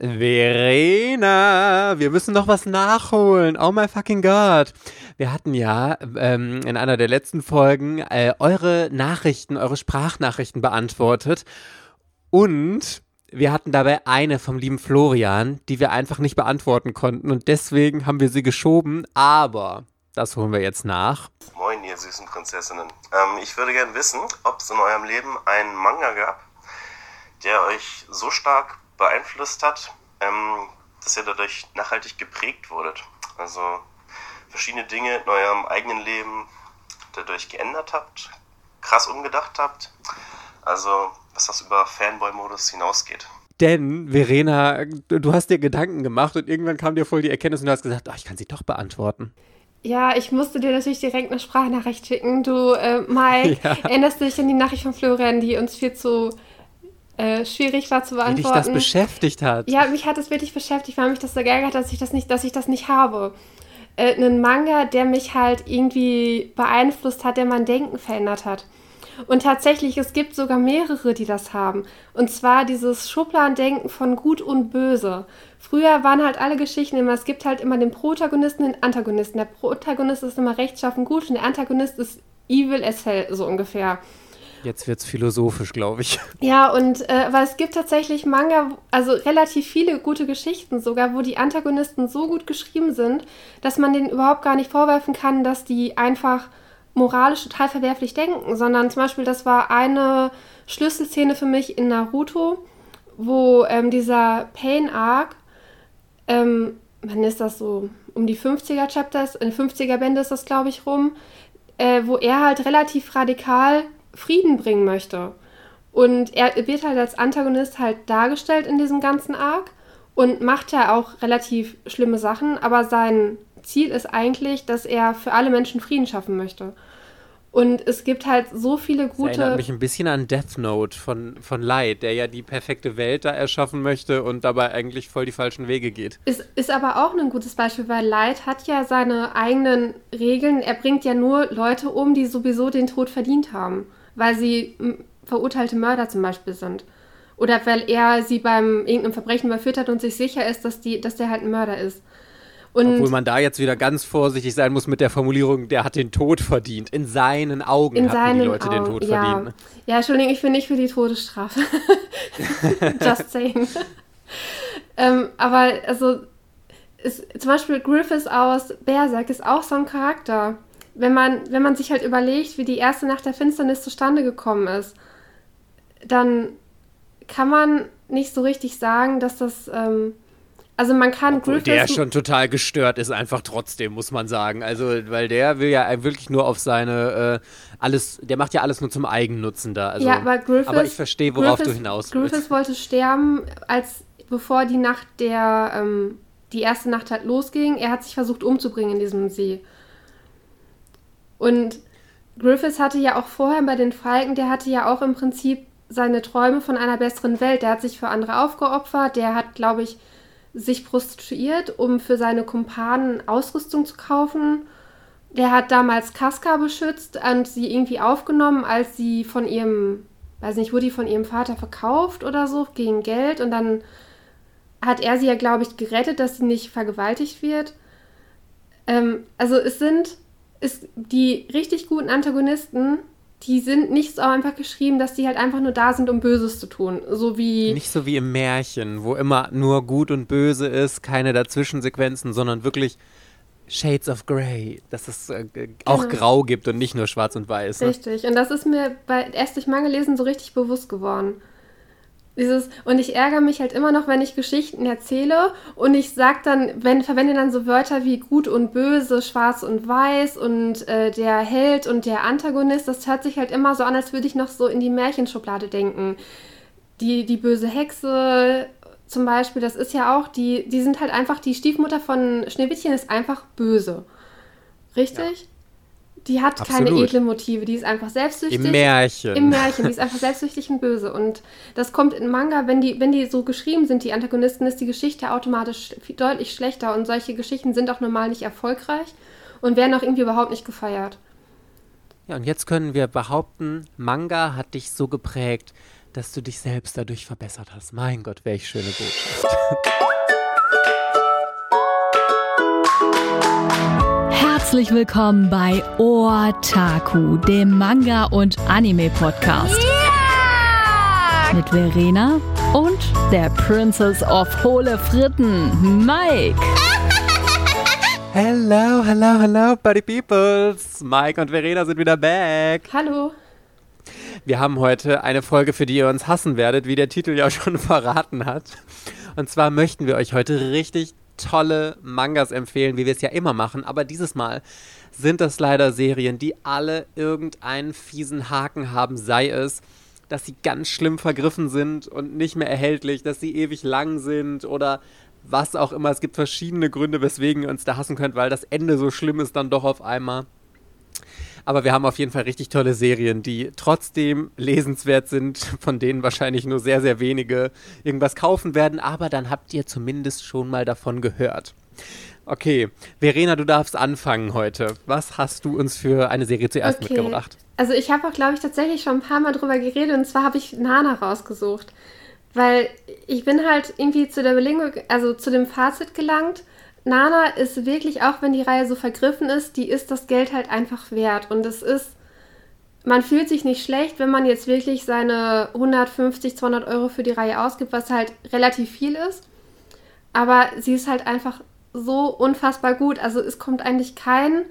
Verena, wir müssen noch was nachholen. Oh my fucking God. Wir hatten ja ähm, in einer der letzten Folgen äh, eure Nachrichten, eure Sprachnachrichten beantwortet. Und wir hatten dabei eine vom lieben Florian, die wir einfach nicht beantworten konnten. Und deswegen haben wir sie geschoben. Aber das holen wir jetzt nach. Moin, ihr süßen Prinzessinnen. Ähm, ich würde gerne wissen, ob es in eurem Leben einen Manga gab, der euch so stark beeinflusst hat, ähm, dass ihr dadurch nachhaltig geprägt wurdet. Also verschiedene Dinge in eurem eigenen Leben dadurch geändert habt, krass umgedacht habt. Also was das über Fanboy-Modus hinausgeht. Denn, Verena, du hast dir Gedanken gemacht und irgendwann kam dir voll die Erkenntnis und du hast gesagt, oh, ich kann sie doch beantworten. Ja, ich musste dir natürlich direkt eine Sprachnachricht schicken. Du, äh, Mai, ja. erinnerst du dich an die Nachricht von Florian, die uns viel zu äh, schwierig war zu beantworten. Wie dich das beschäftigt hat. Ja, mich hat es wirklich beschäftigt, weil mich das so geärgert hat, dass ich das nicht, dass ich das nicht habe. Äh, einen Manga, der mich halt irgendwie beeinflusst hat, der mein Denken verändert hat. Und tatsächlich, es gibt sogar mehrere, die das haben. Und zwar dieses Schubladendenken von Gut und Böse. Früher waren halt alle Geschichten immer, es gibt halt immer den Protagonisten, den Antagonisten. Der Protagonist ist immer rechtschaffen gut und der Antagonist ist evil as hell, so ungefähr. Jetzt wird es philosophisch, glaube ich. Ja, und äh, weil es gibt tatsächlich Manga, also relativ viele gute Geschichten sogar, wo die Antagonisten so gut geschrieben sind, dass man denen überhaupt gar nicht vorwerfen kann, dass die einfach moralisch total verwerflich denken, sondern zum Beispiel, das war eine Schlüsselszene für mich in Naruto, wo ähm, dieser Pain Arc, ähm, wann ist das so? Um die 50er Chapters, in 50er Bände ist das, glaube ich, rum, äh, wo er halt relativ radikal Frieden bringen möchte. Und er wird halt als Antagonist halt dargestellt in diesem ganzen Arc und macht ja auch relativ schlimme Sachen, aber sein Ziel ist eigentlich, dass er für alle Menschen Frieden schaffen möchte. Und es gibt halt so viele gute. Das erinnert mich ein bisschen an Death Note von, von Light, der ja die perfekte Welt da erschaffen möchte und dabei eigentlich voll die falschen Wege geht. Ist, ist aber auch ein gutes Beispiel, weil Light hat ja seine eigenen Regeln. Er bringt ja nur Leute um, die sowieso den Tod verdient haben weil sie verurteilte Mörder zum Beispiel sind. Oder weil er sie beim irgendeinem Verbrechen überführt hat und sich sicher ist, dass, die, dass der halt ein Mörder ist. Und Obwohl man da jetzt wieder ganz vorsichtig sein muss mit der Formulierung, der hat den Tod verdient. In seinen Augen in hatten die Leute Augen, den Tod ja. verdient. Ja, Entschuldigung, ich bin nicht für die Todesstrafe. Just saying. ähm, aber also, ist, zum Beispiel Griffiths aus Berserk ist auch so ein Charakter wenn man, wenn man sich halt überlegt, wie die erste Nacht der Finsternis zustande gekommen ist, dann kann man nicht so richtig sagen, dass das. Ähm, also man kann Obwohl Griffiths der schon total gestört ist, einfach trotzdem, muss man sagen. Also, weil der will ja wirklich nur auf seine äh, alles, der macht ja alles nur zum Eigennutzen da. Also, ja, aber Griffiths, aber ich verstehe, worauf Griffiths, du hinaus willst. Griffiths wollte sterben, als bevor die Nacht der, ähm, die erste Nacht halt losging. Er hat sich versucht umzubringen in diesem See. Und Griffiths hatte ja auch vorher bei den Falken, der hatte ja auch im Prinzip seine Träume von einer besseren Welt. Der hat sich für andere aufgeopfert, der hat, glaube ich, sich prostituiert, um für seine Kumpanen Ausrüstung zu kaufen. Der hat damals Casca beschützt und sie irgendwie aufgenommen, als sie von ihrem, weiß nicht, wurde die von ihrem Vater verkauft oder so, gegen Geld. Und dann hat er sie ja, glaube ich, gerettet, dass sie nicht vergewaltigt wird. Ähm, also es sind ist die richtig guten Antagonisten, die sind nicht so einfach geschrieben, dass die halt einfach nur da sind, um Böses zu tun. So wie. Nicht so wie im Märchen, wo immer nur gut und böse ist, keine Dazwischensequenzen, sondern wirklich Shades of Grey, dass es äh, auch genau. grau gibt und nicht nur schwarz und weiß. Ne? Richtig, und das ist mir bei erst durch Mangel lesen so richtig bewusst geworden. Dieses, und ich ärgere mich halt immer noch, wenn ich Geschichten erzähle und ich sag dann, wenn, verwende dann so Wörter wie gut und böse, schwarz und weiß und äh, der Held und der Antagonist, das hört sich halt immer so an, als würde ich noch so in die Märchenschublade denken. Die, die böse Hexe zum Beispiel, das ist ja auch, die, die sind halt einfach, die Stiefmutter von Schneewittchen ist einfach böse. Richtig? Ja. Die hat Absolut. keine edlen Motive, die ist einfach selbstsüchtig. Im Märchen. Im Märchen, die ist einfach selbstsüchtig und böse. Und das kommt in Manga, wenn die, wenn die so geschrieben sind, die Antagonisten, ist die Geschichte automatisch deutlich schlechter. Und solche Geschichten sind auch normal nicht erfolgreich und werden auch irgendwie überhaupt nicht gefeiert. Ja, und jetzt können wir behaupten, Manga hat dich so geprägt, dass du dich selbst dadurch verbessert hast. Mein Gott, welch schöne Botschaft. Herzlich willkommen bei Otaku, dem Manga- und Anime-Podcast. Yeah! Mit Verena und der Princess of Hohle Fritten, Mike. Hello, hello, hello, Buddy Peoples. Mike und Verena sind wieder back. Hallo. Wir haben heute eine Folge, für die ihr uns hassen werdet, wie der Titel ja schon verraten hat. Und zwar möchten wir euch heute richtig tolle Mangas empfehlen, wie wir es ja immer machen. Aber dieses Mal sind das leider Serien, die alle irgendeinen fiesen Haken haben, sei es, dass sie ganz schlimm vergriffen sind und nicht mehr erhältlich, dass sie ewig lang sind oder was auch immer. Es gibt verschiedene Gründe, weswegen ihr uns da hassen könnt, weil das Ende so schlimm ist dann doch auf einmal. Aber wir haben auf jeden Fall richtig tolle Serien, die trotzdem lesenswert sind, von denen wahrscheinlich nur sehr, sehr wenige irgendwas kaufen werden. Aber dann habt ihr zumindest schon mal davon gehört. Okay, Verena, du darfst anfangen heute. Was hast du uns für eine Serie zuerst okay. mitgebracht? Also ich habe auch, glaube ich, tatsächlich schon ein paar Mal drüber geredet und zwar habe ich Nana rausgesucht. Weil ich bin halt irgendwie zu der Überlegung, also zu dem Fazit gelangt, Nana ist wirklich, auch wenn die Reihe so vergriffen ist, die ist das Geld halt einfach wert. Und es ist, man fühlt sich nicht schlecht, wenn man jetzt wirklich seine 150, 200 Euro für die Reihe ausgibt, was halt relativ viel ist. Aber sie ist halt einfach so unfassbar gut. Also es kommt eigentlich kein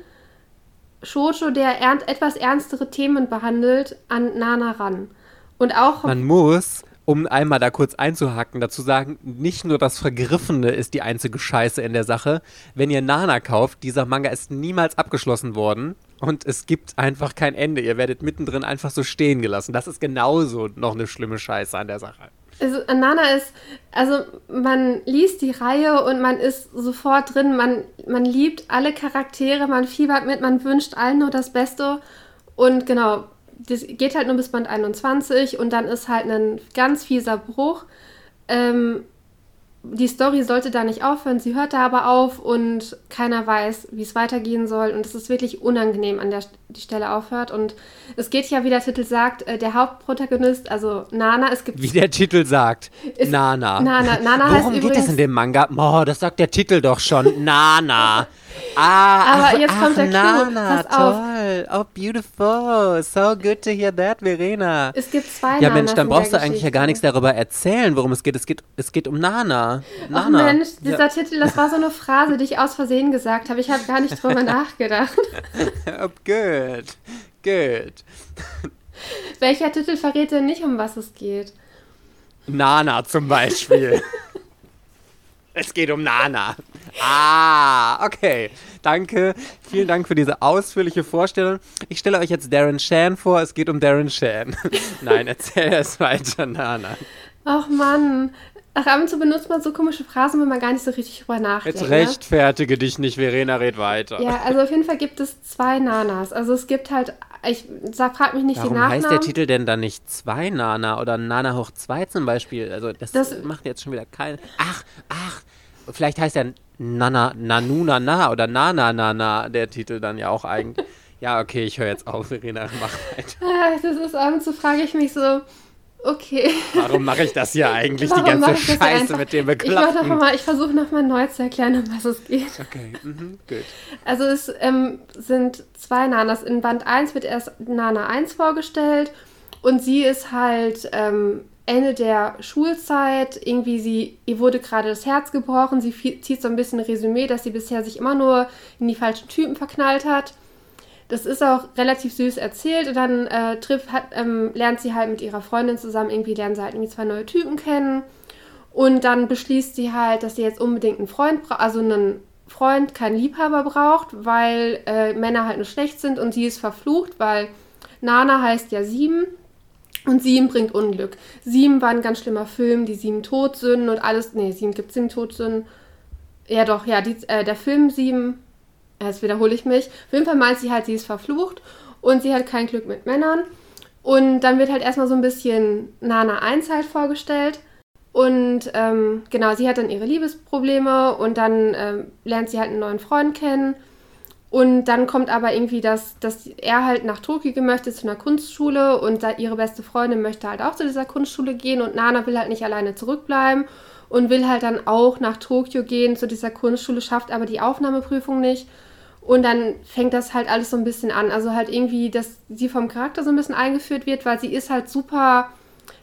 Shoujo, der etwas ernstere Themen behandelt, an Nana ran. Und auch. Man muss um einmal da kurz einzuhacken, dazu sagen, nicht nur das Vergriffene ist die einzige Scheiße in der Sache. Wenn ihr Nana kauft, dieser Manga ist niemals abgeschlossen worden und es gibt einfach kein Ende. Ihr werdet mittendrin einfach so stehen gelassen. Das ist genauso noch eine schlimme Scheiße an der Sache. Also Nana ist, also man liest die Reihe und man ist sofort drin, man, man liebt alle Charaktere, man fiebert mit, man wünscht allen nur das Beste. Und genau, das geht halt nur bis Band 21 und dann ist halt ein ganz fieser Bruch. Ähm, die Story sollte da nicht aufhören, sie hört da aber auf und keiner weiß, wie es weitergehen soll. Und es ist wirklich unangenehm, an der die Stelle aufhört. Und es geht ja, wie der Titel sagt, äh, der Hauptprotagonist, also Nana, es gibt. Wie der Titel sagt, Nana. Nana, Nana Worum heißt geht übrigens, das in dem Manga? Oh, das sagt der Titel doch schon. Nana. Ah, aber jetzt ach, kommt der Nana, Pass auf. toll. Oh, beautiful. So good to hear that, Verena. Es gibt zwei Ja, Mensch, dann brauchst du eigentlich ja gar nichts darüber erzählen, worum es geht. Es geht, es geht um Nana. Nana. Ach Mensch, dieser ja. Titel, das war so eine Phrase, die ich aus Versehen gesagt habe. Ich habe gar nicht drüber nachgedacht. oh, good. Good. Welcher Titel verrät denn nicht, um was es geht? Nana zum Beispiel. Es geht um Nana. Ah, okay. Danke. Vielen Dank für diese ausführliche Vorstellung. Ich stelle euch jetzt Darren Shan vor. Es geht um Darren Shan. Nein, erzähl erst weiter, Nana. Ach Mann. Ach, ab und zu benutzt man so komische Phrasen, wenn man gar nicht so richtig drüber nachdenkt. Jetzt ne? rechtfertige ne? dich nicht, Verena, red weiter. Ja, also auf jeden Fall gibt es zwei Nanas. Also es gibt halt, ich frag mich nicht Warum die Nachnamen. heißt der Titel denn dann nicht zwei Nana oder Nana hoch zwei zum Beispiel? Also das, das macht jetzt schon wieder keinen. Ach, ach, vielleicht heißt er Nana, Nanu Nana oder Nana Nana, der Titel dann ja auch eigentlich. Ja, okay, ich höre jetzt auf, Verena, mach weiter. Ah, das ist ab und zu frage ich mich so, Okay. Warum mache ich das hier eigentlich, Warum die ganze Scheiße mit dem Bekloppten? Ich, ich versuche nochmal neu zu erklären, um was es geht. Okay, mhm, gut. Also es ähm, sind zwei Nanas. In Band 1 wird erst Nana 1 vorgestellt und sie ist halt ähm, Ende der Schulzeit. Irgendwie sie, ihr wurde gerade das Herz gebrochen. Sie zieht so ein bisschen Resümee, dass sie bisher sich immer nur in die falschen Typen verknallt hat. Das ist auch relativ süß erzählt und dann äh, trifft, hat, ähm, lernt sie halt mit ihrer Freundin zusammen, irgendwie lernen sie halt irgendwie zwei neue Typen kennen und dann beschließt sie halt, dass sie jetzt unbedingt einen Freund braucht, also einen Freund, keinen Liebhaber braucht, weil äh, Männer halt nur schlecht sind und sie ist verflucht, weil Nana heißt ja sieben und sieben bringt Unglück. Sieben war ein ganz schlimmer Film, die sieben Todsünden und alles, nee, sieben gibt sieben Todsünden. Ja doch, ja, die, äh, der Film sieben jetzt wiederhole ich mich. Auf jeden Fall meint sie halt, sie ist verflucht und sie hat kein Glück mit Männern. Und dann wird halt erstmal so ein bisschen Nana 1 halt vorgestellt. Und ähm, genau, sie hat dann ihre Liebesprobleme und dann ähm, lernt sie halt einen neuen Freund kennen. Und dann kommt aber irgendwie, dass, dass er halt nach Tokio gehen möchte zu einer Kunstschule und ihre beste Freundin möchte halt auch zu dieser Kunstschule gehen und Nana will halt nicht alleine zurückbleiben und will halt dann auch nach Tokio gehen zu dieser Kunstschule, schafft aber die Aufnahmeprüfung nicht. Und dann fängt das halt alles so ein bisschen an. Also halt irgendwie, dass sie vom Charakter so ein bisschen eingeführt wird, weil sie ist halt super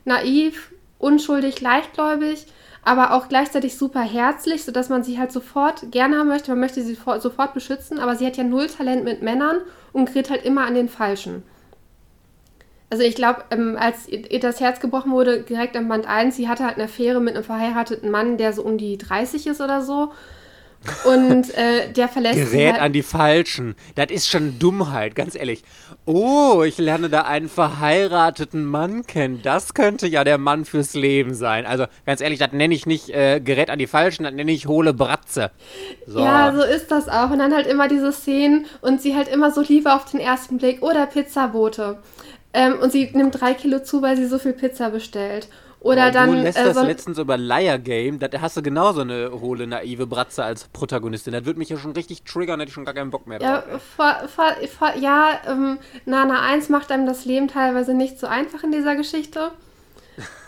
naiv, unschuldig, leichtgläubig aber auch gleichzeitig super herzlich, sodass man sie halt sofort gerne haben möchte. Man möchte sie sofort beschützen, aber sie hat ja null Talent mit Männern und gerät halt immer an den Falschen. Also ich glaube, ähm, als ihr das Herz gebrochen wurde, direkt am Band 1, sie hatte halt eine Affäre mit einem verheirateten Mann, der so um die 30 ist oder so. Und äh, der verlässt Gerät halt an die Falschen. Das ist schon Dummheit, ganz ehrlich. Oh, ich lerne da einen verheirateten Mann kennen. Das könnte ja der Mann fürs Leben sein. Also ganz ehrlich, das nenne ich nicht äh, Gerät an die Falschen, das nenne ich hohle Bratze. So. Ja, so ist das auch. Und dann halt immer diese Szenen und sie halt immer so Liebe auf den ersten Blick oder Pizzabote. Ähm, und sie nimmt drei Kilo zu, weil sie so viel Pizza bestellt. Oder oh, dann. Du lässt äh, das letztens über Liar Game, da hast du genauso eine hohle, naive Bratze als Protagonistin. Das würde mich ja schon richtig triggern, hätte ich schon gar keinen Bock mehr drauf. Ja, vor, vor, vor, ja ähm, Nana 1 macht einem das Leben teilweise nicht so einfach in dieser Geschichte.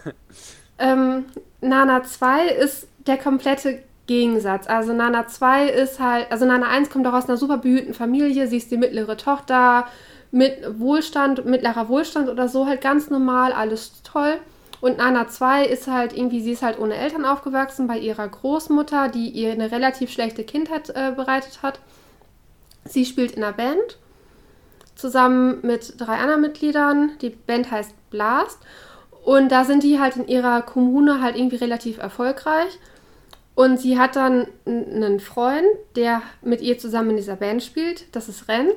ähm, Nana 2 ist der komplette Gegensatz. Also Nana 2 ist halt, also Nana 1 kommt auch aus einer super behüteten Familie, sie ist die mittlere Tochter mit Wohlstand, mittlerer Wohlstand oder so, halt ganz normal, alles toll. Und Nana 2 ist halt irgendwie, sie ist halt ohne Eltern aufgewachsen bei ihrer Großmutter, die ihr eine relativ schlechte Kindheit äh, bereitet hat. Sie spielt in einer Band zusammen mit drei anderen Mitgliedern. Die Band heißt Blast. Und da sind die halt in ihrer Kommune halt irgendwie relativ erfolgreich. Und sie hat dann einen Freund, der mit ihr zusammen in dieser Band spielt. Das ist Ren.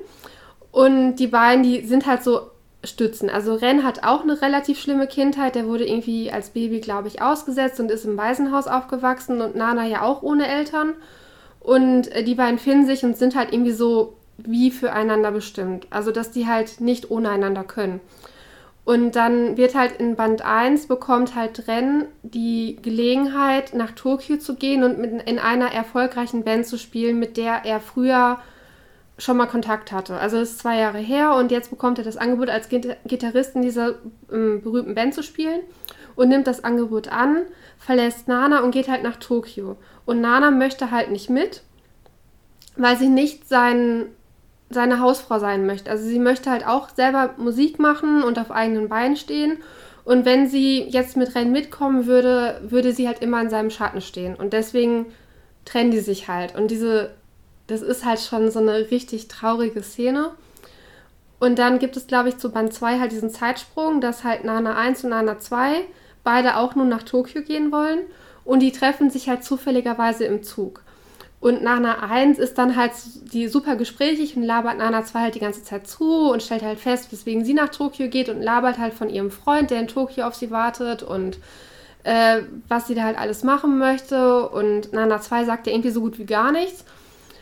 Und die beiden, die sind halt so stützen. Also Ren hat auch eine relativ schlimme Kindheit. Der wurde irgendwie als Baby, glaube ich, ausgesetzt und ist im Waisenhaus aufgewachsen und Nana ja auch ohne Eltern. Und äh, die beiden finden sich und sind halt irgendwie so wie füreinander bestimmt. Also, dass die halt nicht ohne einander können. Und dann wird halt in Band 1 bekommt halt Ren die Gelegenheit, nach Tokio zu gehen und mit, in einer erfolgreichen Band zu spielen, mit der er früher schon mal Kontakt hatte. Also es ist zwei Jahre her und jetzt bekommt er das Angebot, als Gitarrist in dieser ähm, berühmten Band zu spielen und nimmt das Angebot an, verlässt Nana und geht halt nach Tokio. Und Nana möchte halt nicht mit, weil sie nicht sein, seine Hausfrau sein möchte. Also sie möchte halt auch selber Musik machen und auf eigenen Beinen stehen. Und wenn sie jetzt mit Ren mitkommen würde, würde sie halt immer in seinem Schatten stehen. Und deswegen trennen die sich halt. Und diese das ist halt schon so eine richtig traurige Szene. Und dann gibt es, glaube ich, zu Band 2 halt diesen Zeitsprung, dass halt Nana 1 und Nana 2 beide auch nun nach Tokio gehen wollen. Und die treffen sich halt zufälligerweise im Zug. Und Nana 1 ist dann halt die super gesprächig und labert Nana 2 halt die ganze Zeit zu und stellt halt fest, weswegen sie nach Tokio geht und labert halt von ihrem Freund, der in Tokio auf sie wartet und äh, was sie da halt alles machen möchte. Und Nana 2 sagt ja irgendwie so gut wie gar nichts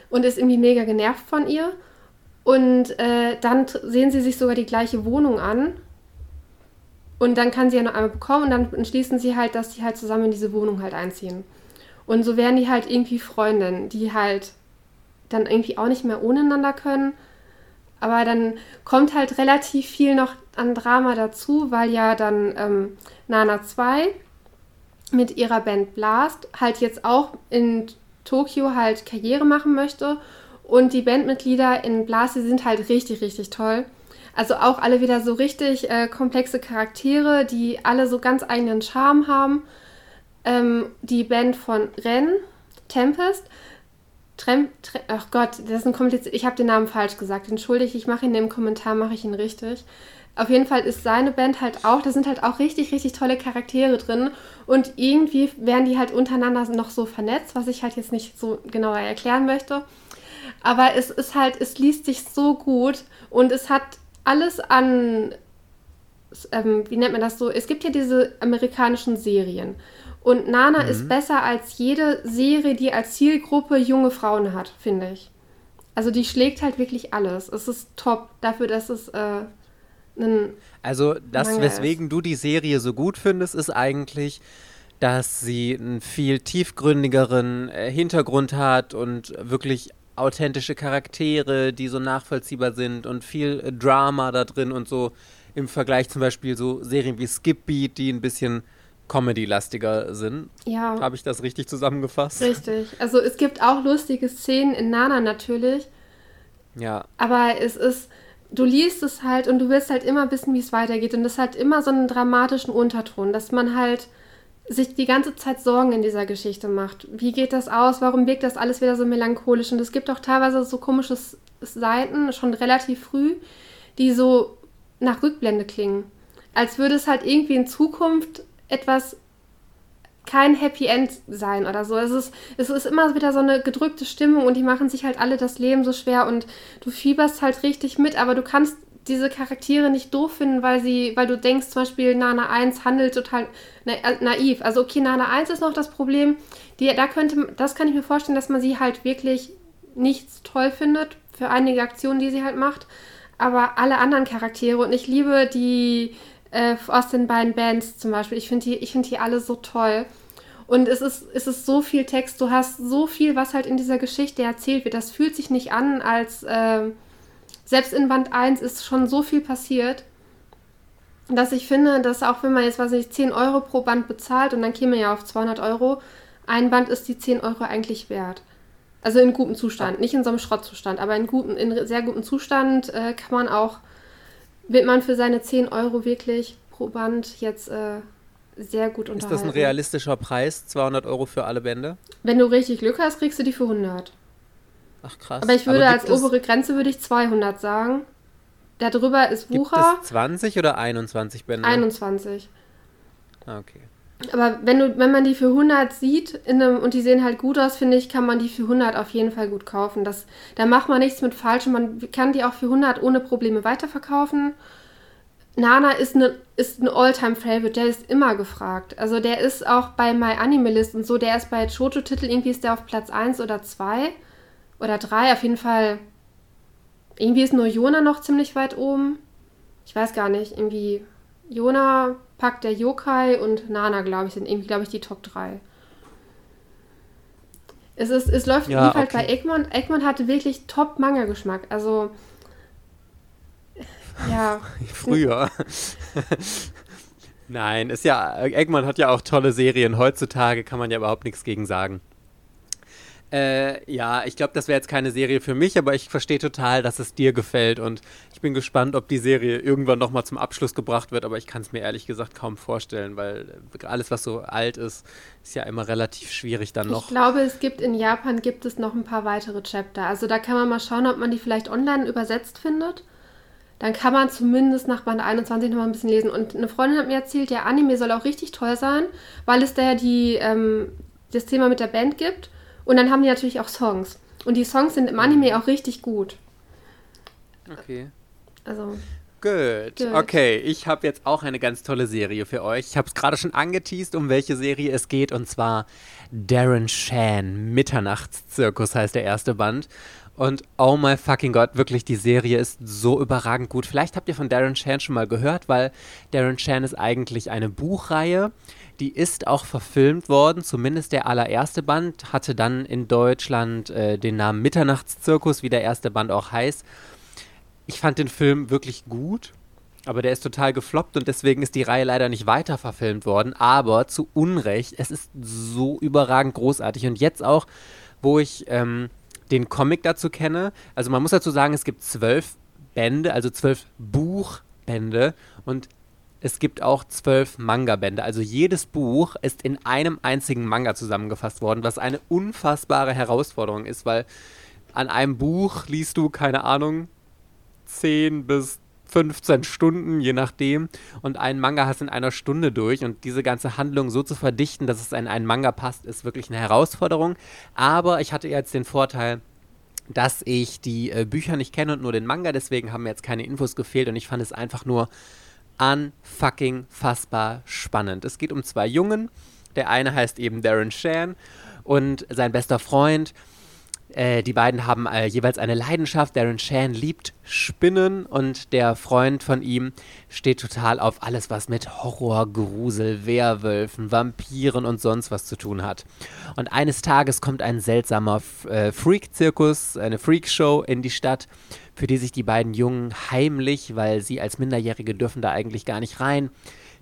und ist irgendwie mega genervt von ihr. Und äh, dann sehen sie sich sogar die gleiche Wohnung an. Und dann kann sie ja noch einmal bekommen und dann entschließen sie halt, dass sie halt zusammen in diese Wohnung halt einziehen. Und so werden die halt irgendwie Freundinnen, die halt dann irgendwie auch nicht mehr ohneinander können. Aber dann kommt halt relativ viel noch an Drama dazu, weil ja dann ähm, Nana 2 mit ihrer Band Blast halt jetzt auch in Tokio halt Karriere machen möchte. Und die Bandmitglieder in Blase sind halt richtig, richtig toll. Also auch alle wieder so richtig äh, komplexe Charaktere, die alle so ganz eigenen Charme haben. Ähm, die Band von Ren, Tempest. Trem, Trem, ach Gott, das ist ein kompliziert. Ich habe den Namen falsch gesagt. Entschuldige, ich mache ihn im Kommentar, mache ich ihn richtig. Auf jeden Fall ist seine Band halt auch, da sind halt auch richtig, richtig tolle Charaktere drin. Und irgendwie werden die halt untereinander noch so vernetzt, was ich halt jetzt nicht so genauer erklären möchte. Aber es ist halt, es liest sich so gut und es hat alles an, ähm, wie nennt man das so? Es gibt ja diese amerikanischen Serien. Und Nana mhm. ist besser als jede Serie, die als Zielgruppe junge Frauen hat, finde ich. Also die schlägt halt wirklich alles. Es ist top dafür, dass es äh, also das, Mangel weswegen ist. du die Serie so gut findest, ist eigentlich, dass sie einen viel tiefgründigeren äh, Hintergrund hat und wirklich authentische Charaktere, die so nachvollziehbar sind und viel äh, Drama da drin und so im Vergleich zum Beispiel so Serien wie Skip Beat, die ein bisschen Comedy-lastiger sind. Ja. Habe ich das richtig zusammengefasst? Richtig. Also es gibt auch lustige Szenen in Nana natürlich. Ja. Aber es ist, du liest es halt und du willst halt immer wissen, wie es weitergeht. Und das hat immer so einen dramatischen Unterton, dass man halt sich die ganze Zeit Sorgen in dieser Geschichte macht. Wie geht das aus? Warum wirkt das alles wieder so melancholisch? Und es gibt auch teilweise so komische Seiten, schon relativ früh, die so nach Rückblende klingen. Als würde es halt irgendwie in Zukunft etwas kein Happy End sein oder so. Es ist, es ist immer wieder so eine gedrückte Stimmung und die machen sich halt alle das Leben so schwer und du fieberst halt richtig mit, aber du kannst diese Charaktere nicht doof finden, weil sie, weil du denkst zum Beispiel, Nana 1 handelt total na, äh, naiv. Also okay, Nana 1 ist noch das Problem. Die, da könnte, das kann ich mir vorstellen, dass man sie halt wirklich nichts toll findet für einige Aktionen, die sie halt macht. Aber alle anderen Charaktere und ich liebe die äh, aus den beiden Bands zum Beispiel. Ich finde die, ich finde die alle so toll. Und es ist, es ist so viel Text, du hast so viel, was halt in dieser Geschichte erzählt wird. Das fühlt sich nicht an, als äh, selbst in Band 1 ist schon so viel passiert, dass ich finde, dass auch wenn man jetzt, weiß nicht, 10 Euro pro Band bezahlt und dann käme ja auf 200 Euro, ein Band ist die 10 Euro eigentlich wert. Also in gutem Zustand, nicht in so einem Schrottzustand, aber in, guten, in sehr gutem Zustand äh, kann man auch wird man für seine 10 Euro wirklich pro Band jetzt äh, sehr gut unterhalten. Ist das ein realistischer Preis, 200 Euro für alle Bände? Wenn du richtig Glück hast, kriegst du die für 100. Ach krass. Aber ich würde als obere Grenze würde ich 200 sagen. Darüber ist Wucher. Gibt es 20 oder 21 Bände? 21. Ah, okay. Aber wenn, du, wenn man die für 100 sieht einem, und die sehen halt gut aus, finde ich, kann man die für 100 auf jeden Fall gut kaufen. Das, da macht man nichts mit falsch und man kann die auch für 100 ohne Probleme weiterverkaufen. Nana ist, ne, ist ein All-Time-Favorite, der ist immer gefragt. Also der ist auch bei My Animalist und so, der ist bei Chocho-Titel, irgendwie ist der auf Platz 1 oder 2 oder 3, auf jeden Fall. Irgendwie ist nur Jona noch ziemlich weit oben. Ich weiß gar nicht, irgendwie Jona, Pack der Yokai und Nana, glaube ich, sind irgendwie, glaube ich, die Top 3. Es, ist, es läuft ja, lief halt bei Egmont. Egmont hatte wirklich Top-Manga-Geschmack. Also, ja. Früher. Nein, ist ja, Egmont hat ja auch tolle Serien. Heutzutage kann man ja überhaupt nichts gegen sagen. Äh, ja, ich glaube, das wäre jetzt keine Serie für mich, aber ich verstehe total, dass es dir gefällt und ich bin gespannt, ob die Serie irgendwann nochmal zum Abschluss gebracht wird, aber ich kann es mir ehrlich gesagt kaum vorstellen, weil alles, was so alt ist, ist ja immer relativ schwierig dann noch. Ich glaube, es gibt in Japan gibt es noch ein paar weitere Chapter. Also da kann man mal schauen, ob man die vielleicht online übersetzt findet. Dann kann man zumindest nach Band 21 nochmal ein bisschen lesen. Und eine Freundin hat mir erzählt, der Anime soll auch richtig toll sein, weil es da ja die, ähm, das Thema mit der Band gibt. Und dann haben die natürlich auch Songs. Und die Songs sind im Anime auch richtig gut. Okay. Also. Gut. Good. Okay, ich habe jetzt auch eine ganz tolle Serie für euch. Ich habe es gerade schon angeteased, um welche Serie es geht, und zwar Darren Shan. Mitternachtszirkus heißt der erste Band. Und oh my fucking Gott, wirklich, die Serie ist so überragend gut. Vielleicht habt ihr von Darren Shan schon mal gehört, weil Darren Shan ist eigentlich eine Buchreihe, die ist auch verfilmt worden, zumindest der allererste Band, hatte dann in Deutschland äh, den Namen Mitternachtszirkus, wie der erste Band auch heißt. Ich fand den Film wirklich gut, aber der ist total gefloppt und deswegen ist die Reihe leider nicht weiter verfilmt worden. Aber zu Unrecht, es ist so überragend großartig. Und jetzt auch, wo ich ähm, den Comic dazu kenne, also man muss dazu sagen, es gibt zwölf Bände, also zwölf Buchbände und es gibt auch zwölf Manga-Bände. Also jedes Buch ist in einem einzigen Manga zusammengefasst worden, was eine unfassbare Herausforderung ist, weil an einem Buch liest du, keine Ahnung, 10 bis 15 Stunden, je nachdem, und einen Manga hast in einer Stunde durch. Und diese ganze Handlung so zu verdichten, dass es in einen Manga passt, ist wirklich eine Herausforderung. Aber ich hatte jetzt den Vorteil, dass ich die äh, Bücher nicht kenne und nur den Manga, deswegen haben mir jetzt keine Infos gefehlt und ich fand es einfach nur unfucking fassbar spannend. Es geht um zwei Jungen. Der eine heißt eben Darren Shan und sein bester Freund Äh, die beiden haben äh, jeweils eine Leidenschaft. Darren Shan liebt Spinnen und der Freund von ihm steht total auf alles, was mit Horror, Grusel, Werwölfen, Vampiren und sonst was zu tun hat. Und eines Tages kommt ein seltsamer äh, Freak-Zirkus, eine Freak-Show in die Stadt, für die sich die beiden Jungen heimlich, weil sie als Minderjährige dürfen da eigentlich gar nicht rein,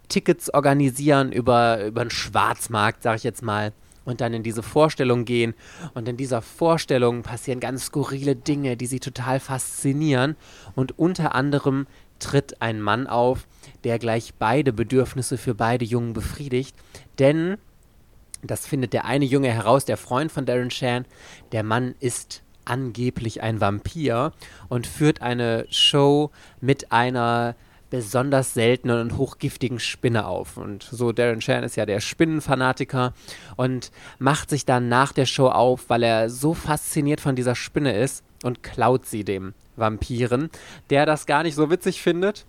Tickets organisieren über, über einen Schwarzmarkt, sag ich jetzt mal und dann in diese Vorstellung gehen. Und in dieser Vorstellung passieren ganz skurrile Dinge, die sie total faszinieren. Und unter anderem tritt ein Mann auf, der gleich beide Bedürfnisse für beide Jungen befriedigt. Denn, das findet der eine Junge heraus, der Freund von Darren Shan, der Mann ist angeblich ein Vampir und führt eine Show mit einer besonders seltenen und hochgiftigen Spinne auf. Und so Darren Shan ist ja der Spinnenfanatiker und macht sich dann nach der Show auf, weil er so fasziniert von dieser Spinne ist und klaut sie dem Vampiren, der das gar nicht so witzig findet.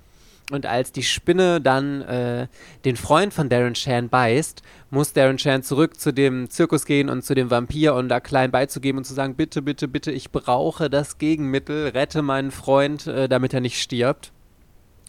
Und als die Spinne dann äh, den Freund von Darren Shan beißt, muss Darren Shan zurück zu dem Zirkus gehen und zu dem Vampir und da klein beizugeben und zu sagen, bitte, bitte, bitte, ich brauche das Gegenmittel, rette meinen Freund, äh, damit er nicht stirbt.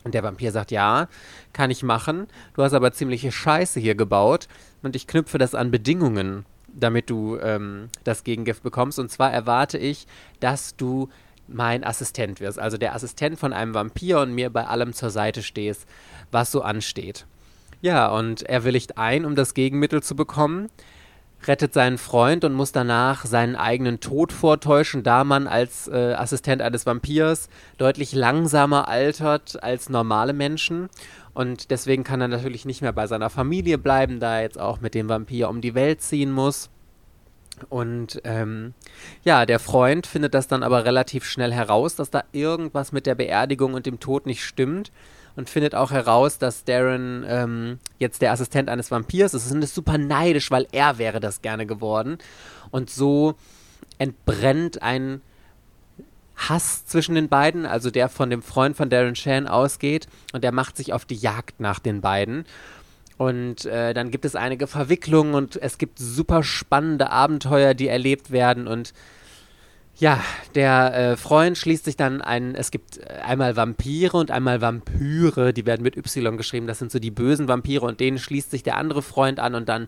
Und der Vampir sagt, ja, kann ich machen. Du hast aber ziemliche Scheiße hier gebaut und ich knüpfe das an Bedingungen, damit du ähm, das Gegengift bekommst. Und zwar erwarte ich, dass du mein Assistent wirst, also der Assistent von einem Vampir und mir bei allem zur Seite stehst, was so ansteht. Ja, und er willigt ein, um das Gegenmittel zu bekommen rettet seinen Freund und muss danach seinen eigenen Tod vortäuschen, da man als äh, Assistent eines Vampirs deutlich langsamer altert als normale Menschen. Und deswegen kann er natürlich nicht mehr bei seiner Familie bleiben, da er jetzt auch mit dem Vampir um die Welt ziehen muss. Und ähm, ja, der Freund findet das dann aber relativ schnell heraus, dass da irgendwas mit der Beerdigung und dem Tod nicht stimmt und findet auch heraus, dass Darren ähm, jetzt der Assistent eines Vampirs ist und ist super neidisch, weil er wäre das gerne geworden. Und so entbrennt ein Hass zwischen den beiden, also der von dem Freund von Darren Shan ausgeht und der macht sich auf die Jagd nach den beiden. Und äh, dann gibt es einige Verwicklungen und es gibt super spannende Abenteuer, die erlebt werden. Und ja, der äh, Freund schließt sich dann ein, es gibt äh, einmal Vampire und einmal Vampyre, die werden mit Y geschrieben, das sind so die bösen Vampire und denen schließt sich der andere Freund an und dann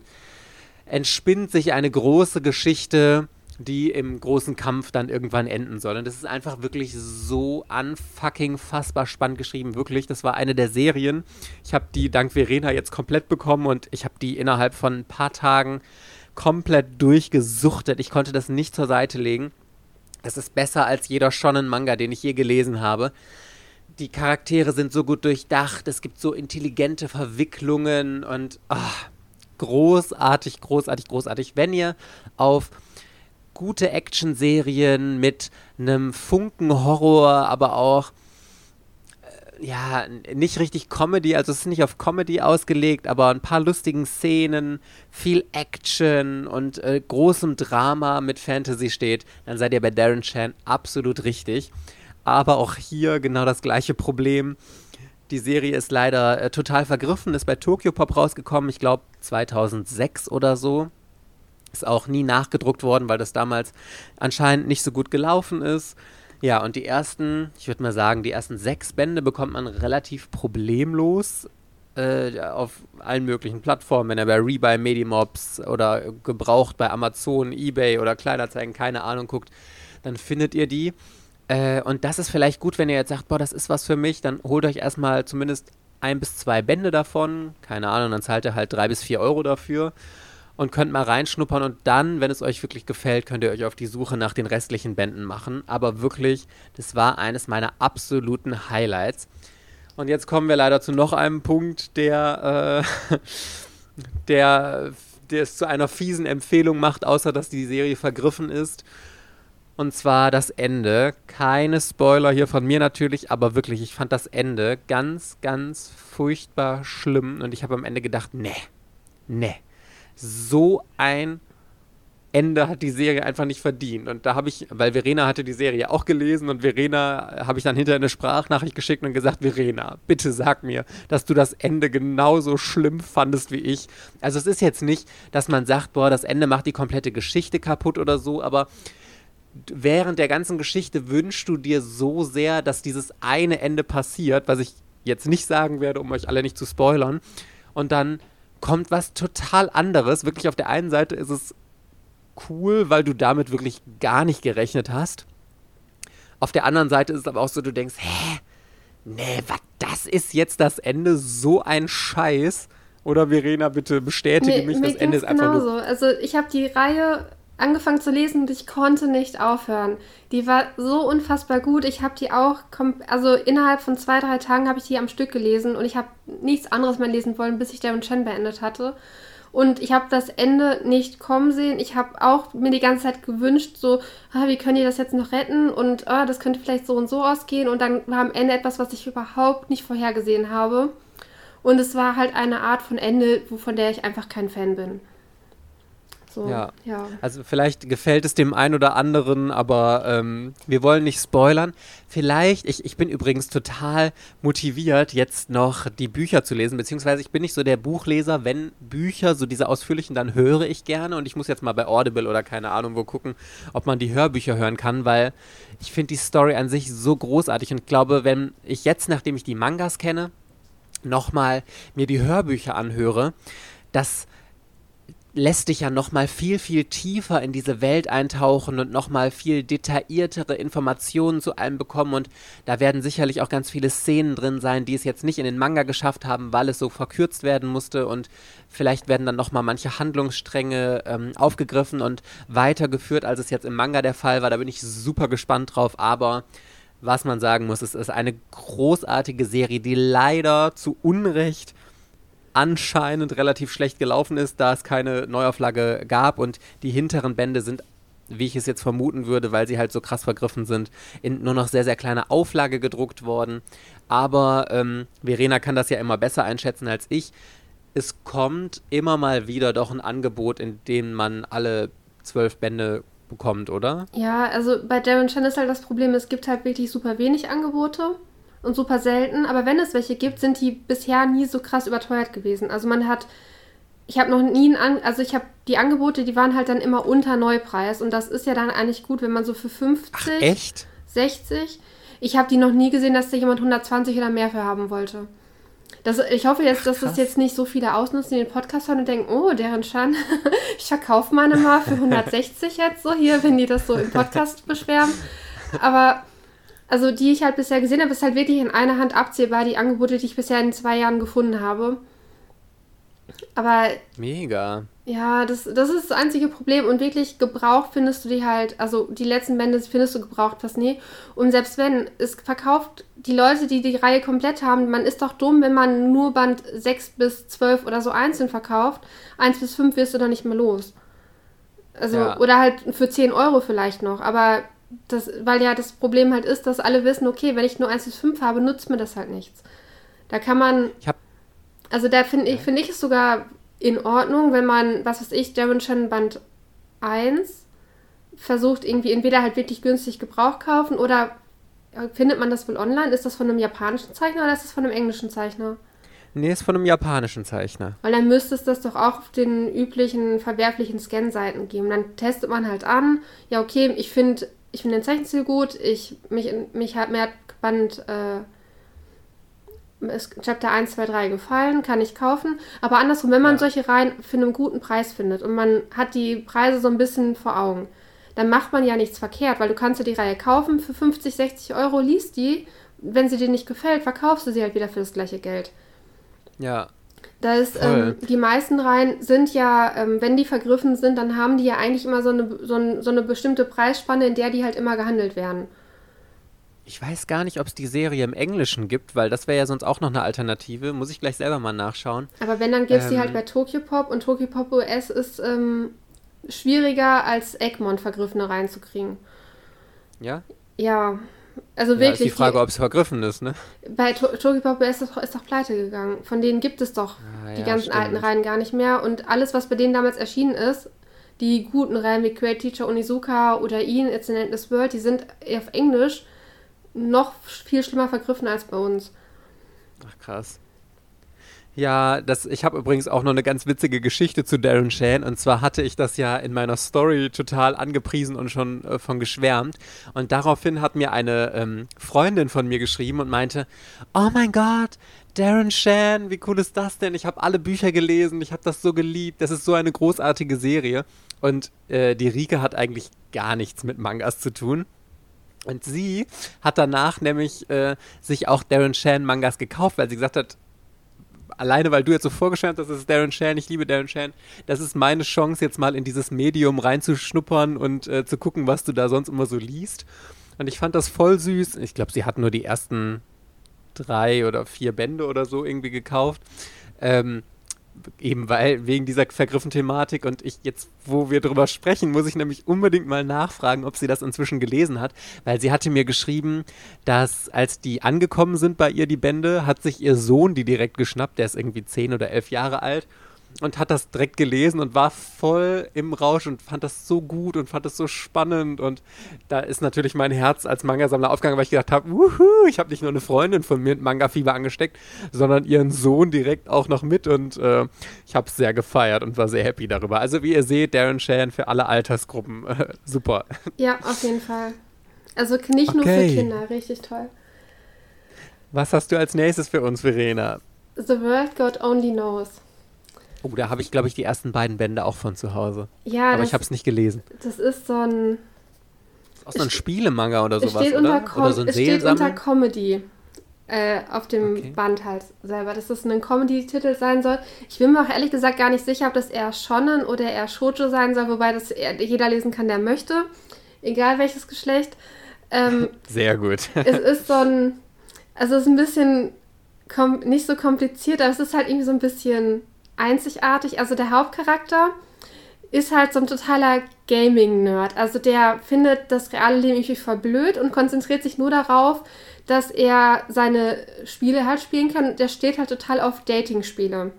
entspinnt sich eine große Geschichte, die im großen Kampf dann irgendwann enden soll. Und das ist einfach wirklich so unfucking fassbar spannend geschrieben. Wirklich, das war eine der Serien. Ich habe die dank Verena jetzt komplett bekommen und ich habe die innerhalb von ein paar Tagen komplett durchgesuchtet. Ich konnte das nicht zur Seite legen. Es ist besser als jeder Shonen-Manga, den ich je gelesen habe. Die Charaktere sind so gut durchdacht, es gibt so intelligente Verwicklungen und ach, großartig, großartig, großartig. Wenn ihr auf gute Action-Serien mit einem Funken Horror, aber auch ja, nicht richtig Comedy, also es ist nicht auf Comedy ausgelegt, aber ein paar lustigen Szenen, viel Action und äh, großem Drama mit Fantasy steht, dann seid ihr bei Darren Chan absolut richtig. Aber auch hier genau das gleiche Problem. Die Serie ist leider äh, total vergriffen, ist bei Tokyo Pop rausgekommen, ich glaube 2006 oder so. Ist auch nie nachgedruckt worden, weil das damals anscheinend nicht so gut gelaufen ist. Ja, und die ersten, ich würde mal sagen, die ersten sechs Bände bekommt man relativ problemlos äh, auf allen möglichen Plattformen, wenn er bei Rebuy, Medimobs oder gebraucht bei Amazon, Ebay oder Kleiderzeigen, keine Ahnung, guckt, dann findet ihr die. Äh, und das ist vielleicht gut, wenn ihr jetzt sagt, boah, das ist was für mich, dann holt euch erstmal zumindest ein bis zwei Bände davon, keine Ahnung, dann zahlt ihr halt drei bis vier Euro dafür und könnt mal reinschnuppern und dann, wenn es euch wirklich gefällt, könnt ihr euch auf die Suche nach den restlichen Bänden machen. Aber wirklich, das war eines meiner absoluten Highlights. Und jetzt kommen wir leider zu noch einem Punkt, der, äh, der, der es zu einer fiesen Empfehlung macht, außer dass die Serie vergriffen ist. Und zwar das Ende. Keine Spoiler hier von mir natürlich, aber wirklich, ich fand das Ende ganz, ganz furchtbar schlimm. Und ich habe am Ende gedacht, nee, nee so ein Ende hat die Serie einfach nicht verdient. Und da habe ich, weil Verena hatte die Serie auch gelesen und Verena habe ich dann hinterher eine Sprachnachricht geschickt und gesagt, Verena, bitte sag mir, dass du das Ende genauso schlimm fandest wie ich. Also es ist jetzt nicht, dass man sagt, boah, das Ende macht die komplette Geschichte kaputt oder so, aber während der ganzen Geschichte wünschst du dir so sehr, dass dieses eine Ende passiert, was ich jetzt nicht sagen werde, um euch alle nicht zu spoilern. Und dann kommt was total anderes. Wirklich auf der einen Seite ist es cool, weil du damit wirklich gar nicht gerechnet hast. Auf der anderen Seite ist es aber auch so, du denkst, hä? Nee, was, das ist jetzt das Ende? So ein Scheiß. Oder Verena, bitte bestätige mir, mich, das Ende ist einfach genauso. nur. Also ich habe die Reihe angefangen zu lesen und ich konnte nicht aufhören. Die war so unfassbar gut. Ich habe die auch, also innerhalb von zwei, drei Tagen habe ich die am Stück gelesen und ich habe nichts anderes mehr lesen wollen, bis ich Darren Chen beendet hatte. Und ich habe das Ende nicht kommen sehen. Ich habe auch mir die ganze Zeit gewünscht, so, ah, wie können die das jetzt noch retten? Und ah, das könnte vielleicht so und so ausgehen. Und dann war am Ende etwas, was ich überhaupt nicht vorhergesehen habe. Und es war halt eine Art von Ende, von der ich einfach kein Fan bin. So, ja. ja. Also vielleicht gefällt es dem einen oder anderen, aber ähm, wir wollen nicht spoilern. Vielleicht, ich, ich bin übrigens total motiviert, jetzt noch die Bücher zu lesen, beziehungsweise ich bin nicht so der Buchleser, wenn Bücher, so diese ausführlichen, dann höre ich gerne und ich muss jetzt mal bei Audible oder keine Ahnung wo gucken, ob man die Hörbücher hören kann, weil ich finde die Story an sich so großartig und glaube, wenn ich jetzt, nachdem ich die Mangas kenne, nochmal mir die Hörbücher anhöre, dass lässt dich ja nochmal viel, viel tiefer in diese Welt eintauchen und nochmal viel detailliertere Informationen zu allem bekommen. Und da werden sicherlich auch ganz viele Szenen drin sein, die es jetzt nicht in den Manga geschafft haben, weil es so verkürzt werden musste. Und vielleicht werden dann nochmal manche Handlungsstränge ähm, aufgegriffen und weitergeführt, als es jetzt im Manga der Fall war. Da bin ich super gespannt drauf. Aber was man sagen muss, es ist eine großartige Serie, die leider zu Unrecht anscheinend relativ schlecht gelaufen ist, da es keine Neuauflage gab und die hinteren Bände sind, wie ich es jetzt vermuten würde, weil sie halt so krass vergriffen sind, in nur noch sehr, sehr kleiner Auflage gedruckt worden. Aber ähm, Verena kann das ja immer besser einschätzen als ich. Es kommt immer mal wieder doch ein Angebot, in dem man alle zwölf Bände bekommt, oder? Ja, also bei Darren Chan ist halt das Problem, es gibt halt wirklich super wenig Angebote und super selten. Aber wenn es welche gibt, sind die bisher nie so krass überteuert gewesen. Also man hat, ich habe noch nie, ein An also ich habe die Angebote, die waren halt dann immer unter Neupreis. Und das ist ja dann eigentlich gut, wenn man so für 50, Ach, echt? 60. Ich habe die noch nie gesehen, dass da jemand 120 oder mehr für haben wollte. Das, ich hoffe jetzt, dass das jetzt nicht so viele ausnutzen, die den Podcast hören und denken, oh, deren Schan, ich verkaufe meine mal für 160 jetzt so hier, wenn die das so im Podcast beschweren. Aber also die ich halt bisher gesehen habe, ist halt wirklich in einer Hand abzählbar, die Angebote, die ich bisher in zwei Jahren gefunden habe. Aber. Mega. Ja, das, das ist das einzige Problem. Und wirklich gebraucht findest du die halt, also die letzten Bände findest du gebraucht fast nie. Und selbst wenn, es verkauft die Leute, die die Reihe komplett haben, man ist doch dumm, wenn man nur Band 6 bis 12 oder so einzeln verkauft. 1 bis 5 wirst du dann nicht mehr los. Also, ja. oder halt für 10 Euro vielleicht noch. Aber das, weil ja das Problem halt ist, dass alle wissen, okay, wenn ich nur 1 bis 5 habe, nutzt mir das halt nichts. Da kann man. Ich hab, also da finde ich, finde ich es sogar in Ordnung, wenn man, was weiß ich, Darren Shannon Band 1 versucht, irgendwie entweder halt wirklich günstig Gebrauch kaufen oder findet man das wohl online? Ist das von einem japanischen Zeichner oder ist das von einem englischen Zeichner? Nee, ist von einem japanischen Zeichner. Weil dann müsste es das doch auch auf den üblichen verwerflichen Scan-Seiten geben. Dann testet man halt an, ja, okay, ich finde ich finde den Zeichenstil gut. Ich, mich, mich hat mehr Band äh, Chapter 1, 2, 3 gefallen, kann ich kaufen. Aber andersrum, wenn man ja. solche Reihen für einen guten Preis findet und man hat die Preise so ein bisschen vor Augen, dann macht man ja nichts verkehrt, weil du kannst dir die Reihe kaufen für 50, 60 Euro, liest die. Wenn sie dir nicht gefällt, verkaufst du sie halt wieder für das gleiche Geld. Ja, da ist, ähm, die meisten Reihen sind ja, ähm, wenn die vergriffen sind, dann haben die ja eigentlich immer so eine, so, ein, so eine bestimmte Preisspanne, in der die halt immer gehandelt werden. Ich weiß gar nicht, ob es die Serie im Englischen gibt, weil das wäre ja sonst auch noch eine Alternative. Muss ich gleich selber mal nachschauen. Aber wenn, dann gibt es ähm, die halt bei Tokyopop und Tokyopop US ist ähm, schwieriger als Egmont vergriffene reinzukriegen. Ja? Ja, also ja, wirklich. Ist die Frage, ob es vergriffen ist, ne? Bei Tokyopop ist, doch, ist doch pleite gegangen. Von denen gibt es doch ah, die ja, ganzen stimmt. alten Reihen gar nicht mehr. Und alles, was bei denen damals erschienen ist, die guten Reihen wie Great Teacher Onizuka oder Ian, It's an Endless World, die sind auf Englisch noch viel schlimmer vergriffen als bei uns. Ach krass. Ja, das, ich habe übrigens auch noch eine ganz witzige Geschichte zu Darren Shan. Und zwar hatte ich das ja in meiner Story total angepriesen und schon äh, von geschwärmt. Und daraufhin hat mir eine ähm, Freundin von mir geschrieben und meinte, oh mein Gott, Darren Shan, wie cool ist das denn? Ich habe alle Bücher gelesen, ich habe das so geliebt. Das ist so eine großartige Serie. Und äh, die Rike hat eigentlich gar nichts mit Mangas zu tun. Und sie hat danach nämlich äh, sich auch Darren Shan Mangas gekauft, weil sie gesagt hat, alleine weil du jetzt so vorgestellt hast, das ist Darren Shan, ich liebe Darren Shan, das ist meine Chance, jetzt mal in dieses Medium reinzuschnuppern und äh, zu gucken, was du da sonst immer so liest. Und ich fand das voll süß. Ich glaube, sie hat nur die ersten drei oder vier Bände oder so irgendwie gekauft. Ähm, eben weil wegen dieser vergriffen Thematik und ich jetzt, wo wir drüber sprechen, muss ich nämlich unbedingt mal nachfragen, ob sie das inzwischen gelesen hat, weil sie hatte mir geschrieben, dass als die angekommen sind bei ihr, die Bände, hat sich ihr Sohn die direkt geschnappt, der ist irgendwie zehn oder elf Jahre alt und hat das direkt gelesen und war voll im Rausch und fand das so gut und fand das so spannend. Und da ist natürlich mein Herz als Manga-Sammler aufgegangen, weil ich gedacht habe, wuhu, ich habe nicht nur eine Freundin von mir mit Manga-Fieber angesteckt, sondern ihren Sohn direkt auch noch mit. Und äh, ich habe es sehr gefeiert und war sehr happy darüber. Also wie ihr seht, Darren Shan für alle Altersgruppen, äh, super. Ja, auf jeden Fall. Also nicht okay. nur für Kinder, richtig toll. Was hast du als nächstes für uns, Verena? The World God Only Knows. Oh, da habe ich, glaube ich, die ersten beiden Bände auch von zu Hause. Ja, Aber das, ich habe es nicht gelesen. Das ist so ein. Das ist auch so ein Spielemanga oder sowas, steht oder? Unter oder so ein es steht unter Comedy. Äh, auf dem okay. Band halt selber, dass das ein Comedy-Titel sein soll. Ich bin mir auch ehrlich gesagt gar nicht sicher, ob das eher Shonen oder eher Shoujo sein soll, wobei das jeder lesen kann, der möchte. Egal welches Geschlecht. Ähm, Sehr gut. es ist so ein. Also es ist ein bisschen nicht so kompliziert, aber es ist halt irgendwie so ein bisschen einzigartig. Also der Hauptcharakter ist halt so ein totaler Gaming-Nerd. Also der findet das reale Leben irgendwie voll blöd und konzentriert sich nur darauf, dass er seine Spiele halt spielen kann. Der steht halt total auf Dating-Spiele,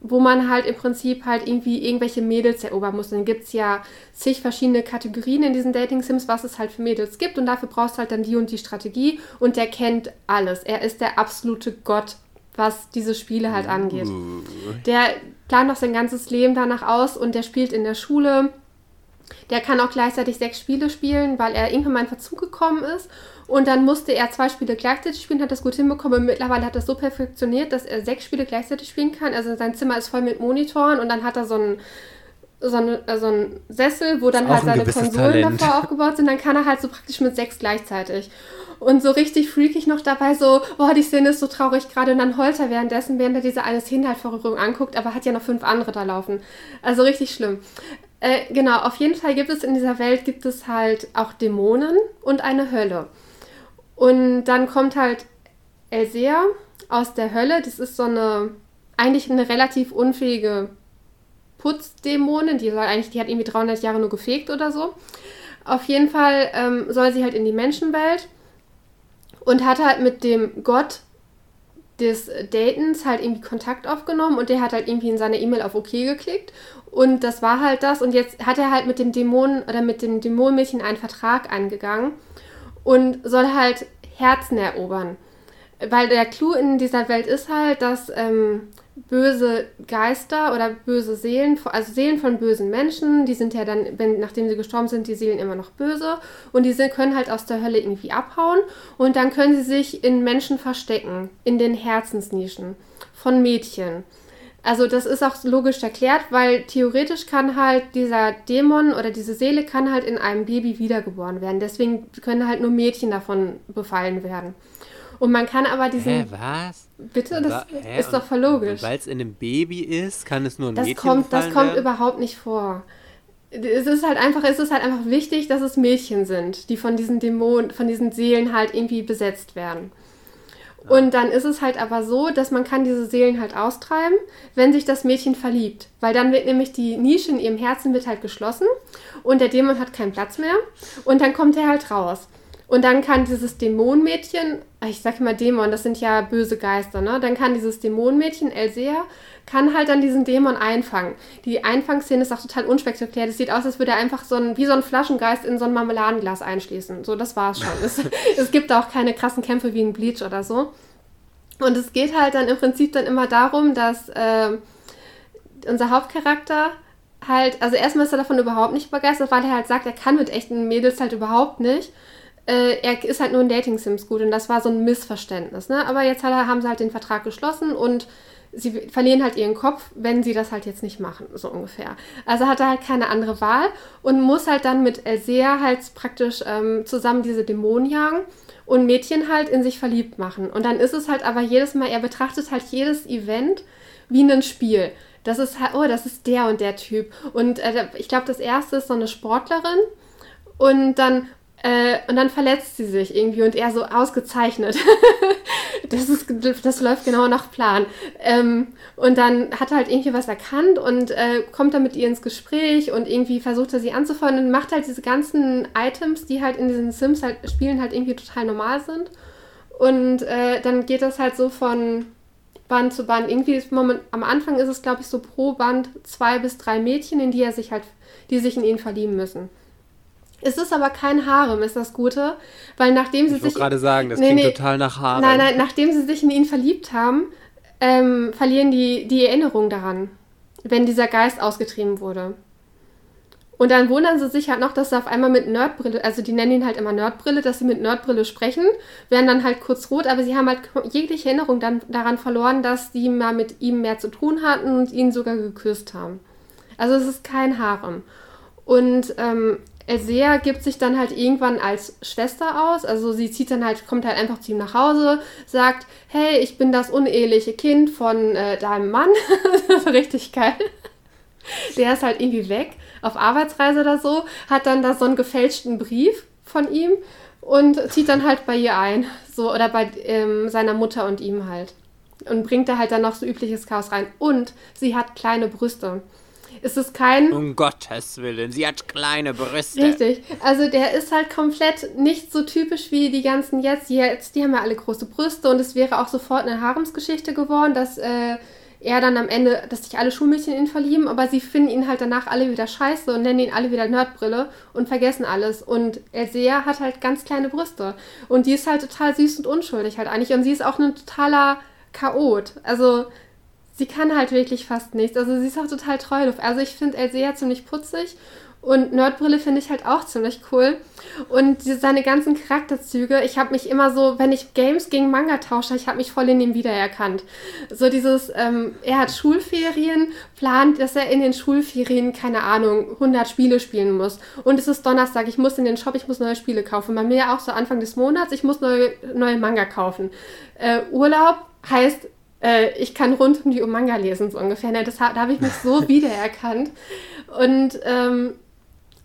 wo man halt im Prinzip halt irgendwie irgendwelche Mädels erobern muss. Dann gibt es ja zig verschiedene Kategorien in diesen Dating-Sims, was es halt für Mädels gibt und dafür brauchst du halt dann die und die Strategie und der kennt alles. Er ist der absolute Gott was diese Spiele halt angeht. Uh. Der plant auch sein ganzes Leben danach aus und der spielt in der Schule. Der kann auch gleichzeitig sechs Spiele spielen, weil er irgendwann mal in Verzug gekommen ist. Und dann musste er zwei Spiele gleichzeitig spielen, hat das gut hinbekommen. Und mittlerweile hat er das so perfektioniert, dass er sechs Spiele gleichzeitig spielen kann. Also sein Zimmer ist voll mit Monitoren und dann hat er so einen so, eine, so ein Sessel, wo dann halt seine Konsolen Talent. davor aufgebaut sind. Dann kann er halt so praktisch mit sechs gleichzeitig und so richtig freakig noch dabei, so, boah, die Szene ist so traurig gerade und dann heult er währenddessen, während er diese eine Szene halt vor anguckt, aber hat ja noch fünf andere da laufen. Also richtig schlimm. Äh, genau, auf jeden Fall gibt es in dieser Welt, gibt es halt auch Dämonen und eine Hölle. Und dann kommt halt Elsea aus der Hölle, das ist so eine, eigentlich eine relativ unfähige Putzdämonin, die soll eigentlich, die hat irgendwie 300 Jahre nur gefegt oder so. Auf jeden Fall ähm, soll sie halt in die Menschenwelt und hat halt mit dem Gott des Datens halt irgendwie Kontakt aufgenommen und der hat halt irgendwie in seine E-Mail auf OK geklickt und das war halt das und jetzt hat er halt mit dem Dämon oder mit dem Dämonmädchen einen Vertrag eingegangen und soll halt Herzen erobern. Weil der Clou in dieser Welt ist halt, dass ähm, böse Geister oder böse Seelen, also Seelen von bösen Menschen, die sind ja dann, wenn, nachdem sie gestorben sind, die Seelen immer noch böse und die können halt aus der Hölle irgendwie abhauen und dann können sie sich in Menschen verstecken, in den Herzensnischen von Mädchen. Also das ist auch logisch erklärt, weil theoretisch kann halt dieser Dämon oder diese Seele kann halt in einem Baby wiedergeboren werden. Deswegen können halt nur Mädchen davon befallen werden. Und man kann aber diesen. Hä, was? Bitte, das Hä? ist doch voll logisch. Weil es in einem Baby ist, kann es nur ein das Mädchen kommt, Das kommt werden? überhaupt nicht vor. Es ist halt einfach, es ist halt einfach wichtig, dass es Mädchen sind, die von diesen Dämonen, von diesen Seelen halt irgendwie besetzt werden. Und dann ist es halt aber so, dass man kann diese Seelen halt austreiben, wenn sich das Mädchen verliebt. Weil dann wird nämlich die Nische in ihrem Herzen wird halt geschlossen und der Dämon hat keinen Platz mehr und dann kommt er halt raus. Und dann kann dieses Dämonenmädchen, ich sag mal Dämon, das sind ja böse Geister, ne? Dann kann dieses Dämonenmädchen, Elsea, kann halt dann diesen Dämon einfangen. Die Einfangszene ist auch total unspektakulär. Das sieht aus, als würde er einfach so ein, wie so ein Flaschengeist in so ein Marmeladenglas einschließen. So, das war's schon. es, es gibt auch keine krassen Kämpfe wie in Bleach oder so. Und es geht halt dann im Prinzip dann immer darum, dass äh, unser Hauptcharakter halt, also erstmal ist er davon überhaupt nicht begeistert, weil er halt sagt, er kann mit echten Mädels halt überhaupt nicht. Äh, er ist halt nur in Dating-Sims gut und das war so ein Missverständnis. Ne? Aber jetzt halt, haben sie halt den Vertrag geschlossen und sie verlieren halt ihren Kopf, wenn sie das halt jetzt nicht machen, so ungefähr. Also hat er halt keine andere Wahl und muss halt dann mit Elsea halt praktisch ähm, zusammen diese Dämonen jagen und Mädchen halt in sich verliebt machen. Und dann ist es halt aber jedes Mal, er betrachtet halt jedes Event wie ein Spiel. Das ist halt, oh, das ist der und der Typ. Und äh, ich glaube, das erste ist so eine Sportlerin. Und dann, äh, und dann verletzt sie sich irgendwie und er so ausgezeichnet. das, ist, das läuft genau nach Plan. Ähm, und dann hat er halt irgendwie was erkannt und äh, kommt dann mit ihr ins Gespräch und irgendwie versucht er sie anzufeuern und macht halt diese ganzen Items, die halt in diesen Sims halt Spielen halt irgendwie total normal sind. Und äh, dann geht das halt so von Band zu Band. Irgendwie ist moment, am Anfang ist es, glaube ich, so pro Band zwei bis drei Mädchen, in die er sich halt, die sich in ihn verlieben müssen. Es ist aber kein Harem, ist das Gute, weil nachdem sie ich sich. Ich gerade sagen, das nee, klingt nee, total nach Harem. Nein, nein, nachdem sie sich in ihn verliebt haben, ähm, verlieren die die Erinnerung daran, wenn dieser Geist ausgetrieben wurde. Und dann wundern sie sich halt noch, dass sie auf einmal mit Nerdbrille, also die nennen ihn halt immer Nerdbrille, dass sie mit Nerdbrille sprechen, werden dann halt kurz rot, aber sie haben halt jegliche Erinnerung dann daran verloren, dass die mal mit ihm mehr zu tun hatten und ihn sogar geküsst haben. Also es ist kein Harem. Und ähm, Elsea gibt sich dann halt irgendwann als Schwester aus. Also sie zieht dann halt, kommt halt einfach zu ihm nach Hause, sagt, hey, ich bin das uneheliche Kind von äh, deinem Mann. das ist richtig geil. Der ist halt irgendwie weg, auf Arbeitsreise oder so, hat dann da so einen gefälschten Brief von ihm und zieht dann halt bei ihr ein. So, oder bei ähm, seiner Mutter und ihm halt. Und bringt da halt dann noch so übliches Chaos rein. Und sie hat kleine Brüste ist es kein. Um Gottes Willen, sie hat kleine Brüste. Richtig. Also der ist halt komplett nicht so typisch wie die ganzen jetzt. Die, jetzt, die haben ja alle große Brüste und es wäre auch sofort eine Haremsgeschichte geworden, dass äh, er dann am Ende, dass sich alle Schulmädchen in ihn verlieben, aber sie finden ihn halt danach alle wieder scheiße und nennen ihn alle wieder Nerdbrille und vergessen alles. Und Elsea hat halt ganz kleine Brüste. Und die ist halt total süß und unschuldig halt eigentlich. Und sie ist auch ein totaler Chaot. Also sie kann halt wirklich fast nichts. Also sie ist auch total treu. Also ich finde Elsea ziemlich putzig und Nerdbrille finde ich halt auch ziemlich cool. Und seine ganzen Charakterzüge, ich habe mich immer so, wenn ich Games gegen Manga tausche, ich habe mich voll in ihm wiedererkannt. So dieses, ähm, er hat Schulferien, plant, dass er in den Schulferien, keine Ahnung, 100 Spiele spielen muss. Und es ist Donnerstag, ich muss in den Shop, ich muss neue Spiele kaufen. Bei mir auch so Anfang des Monats, ich muss neue, neue Manga kaufen. Äh, Urlaub heißt, äh, ich kann rund um die Manga lesen, so ungefähr. Ne? Das, da habe ich mich so wiedererkannt. Und ähm,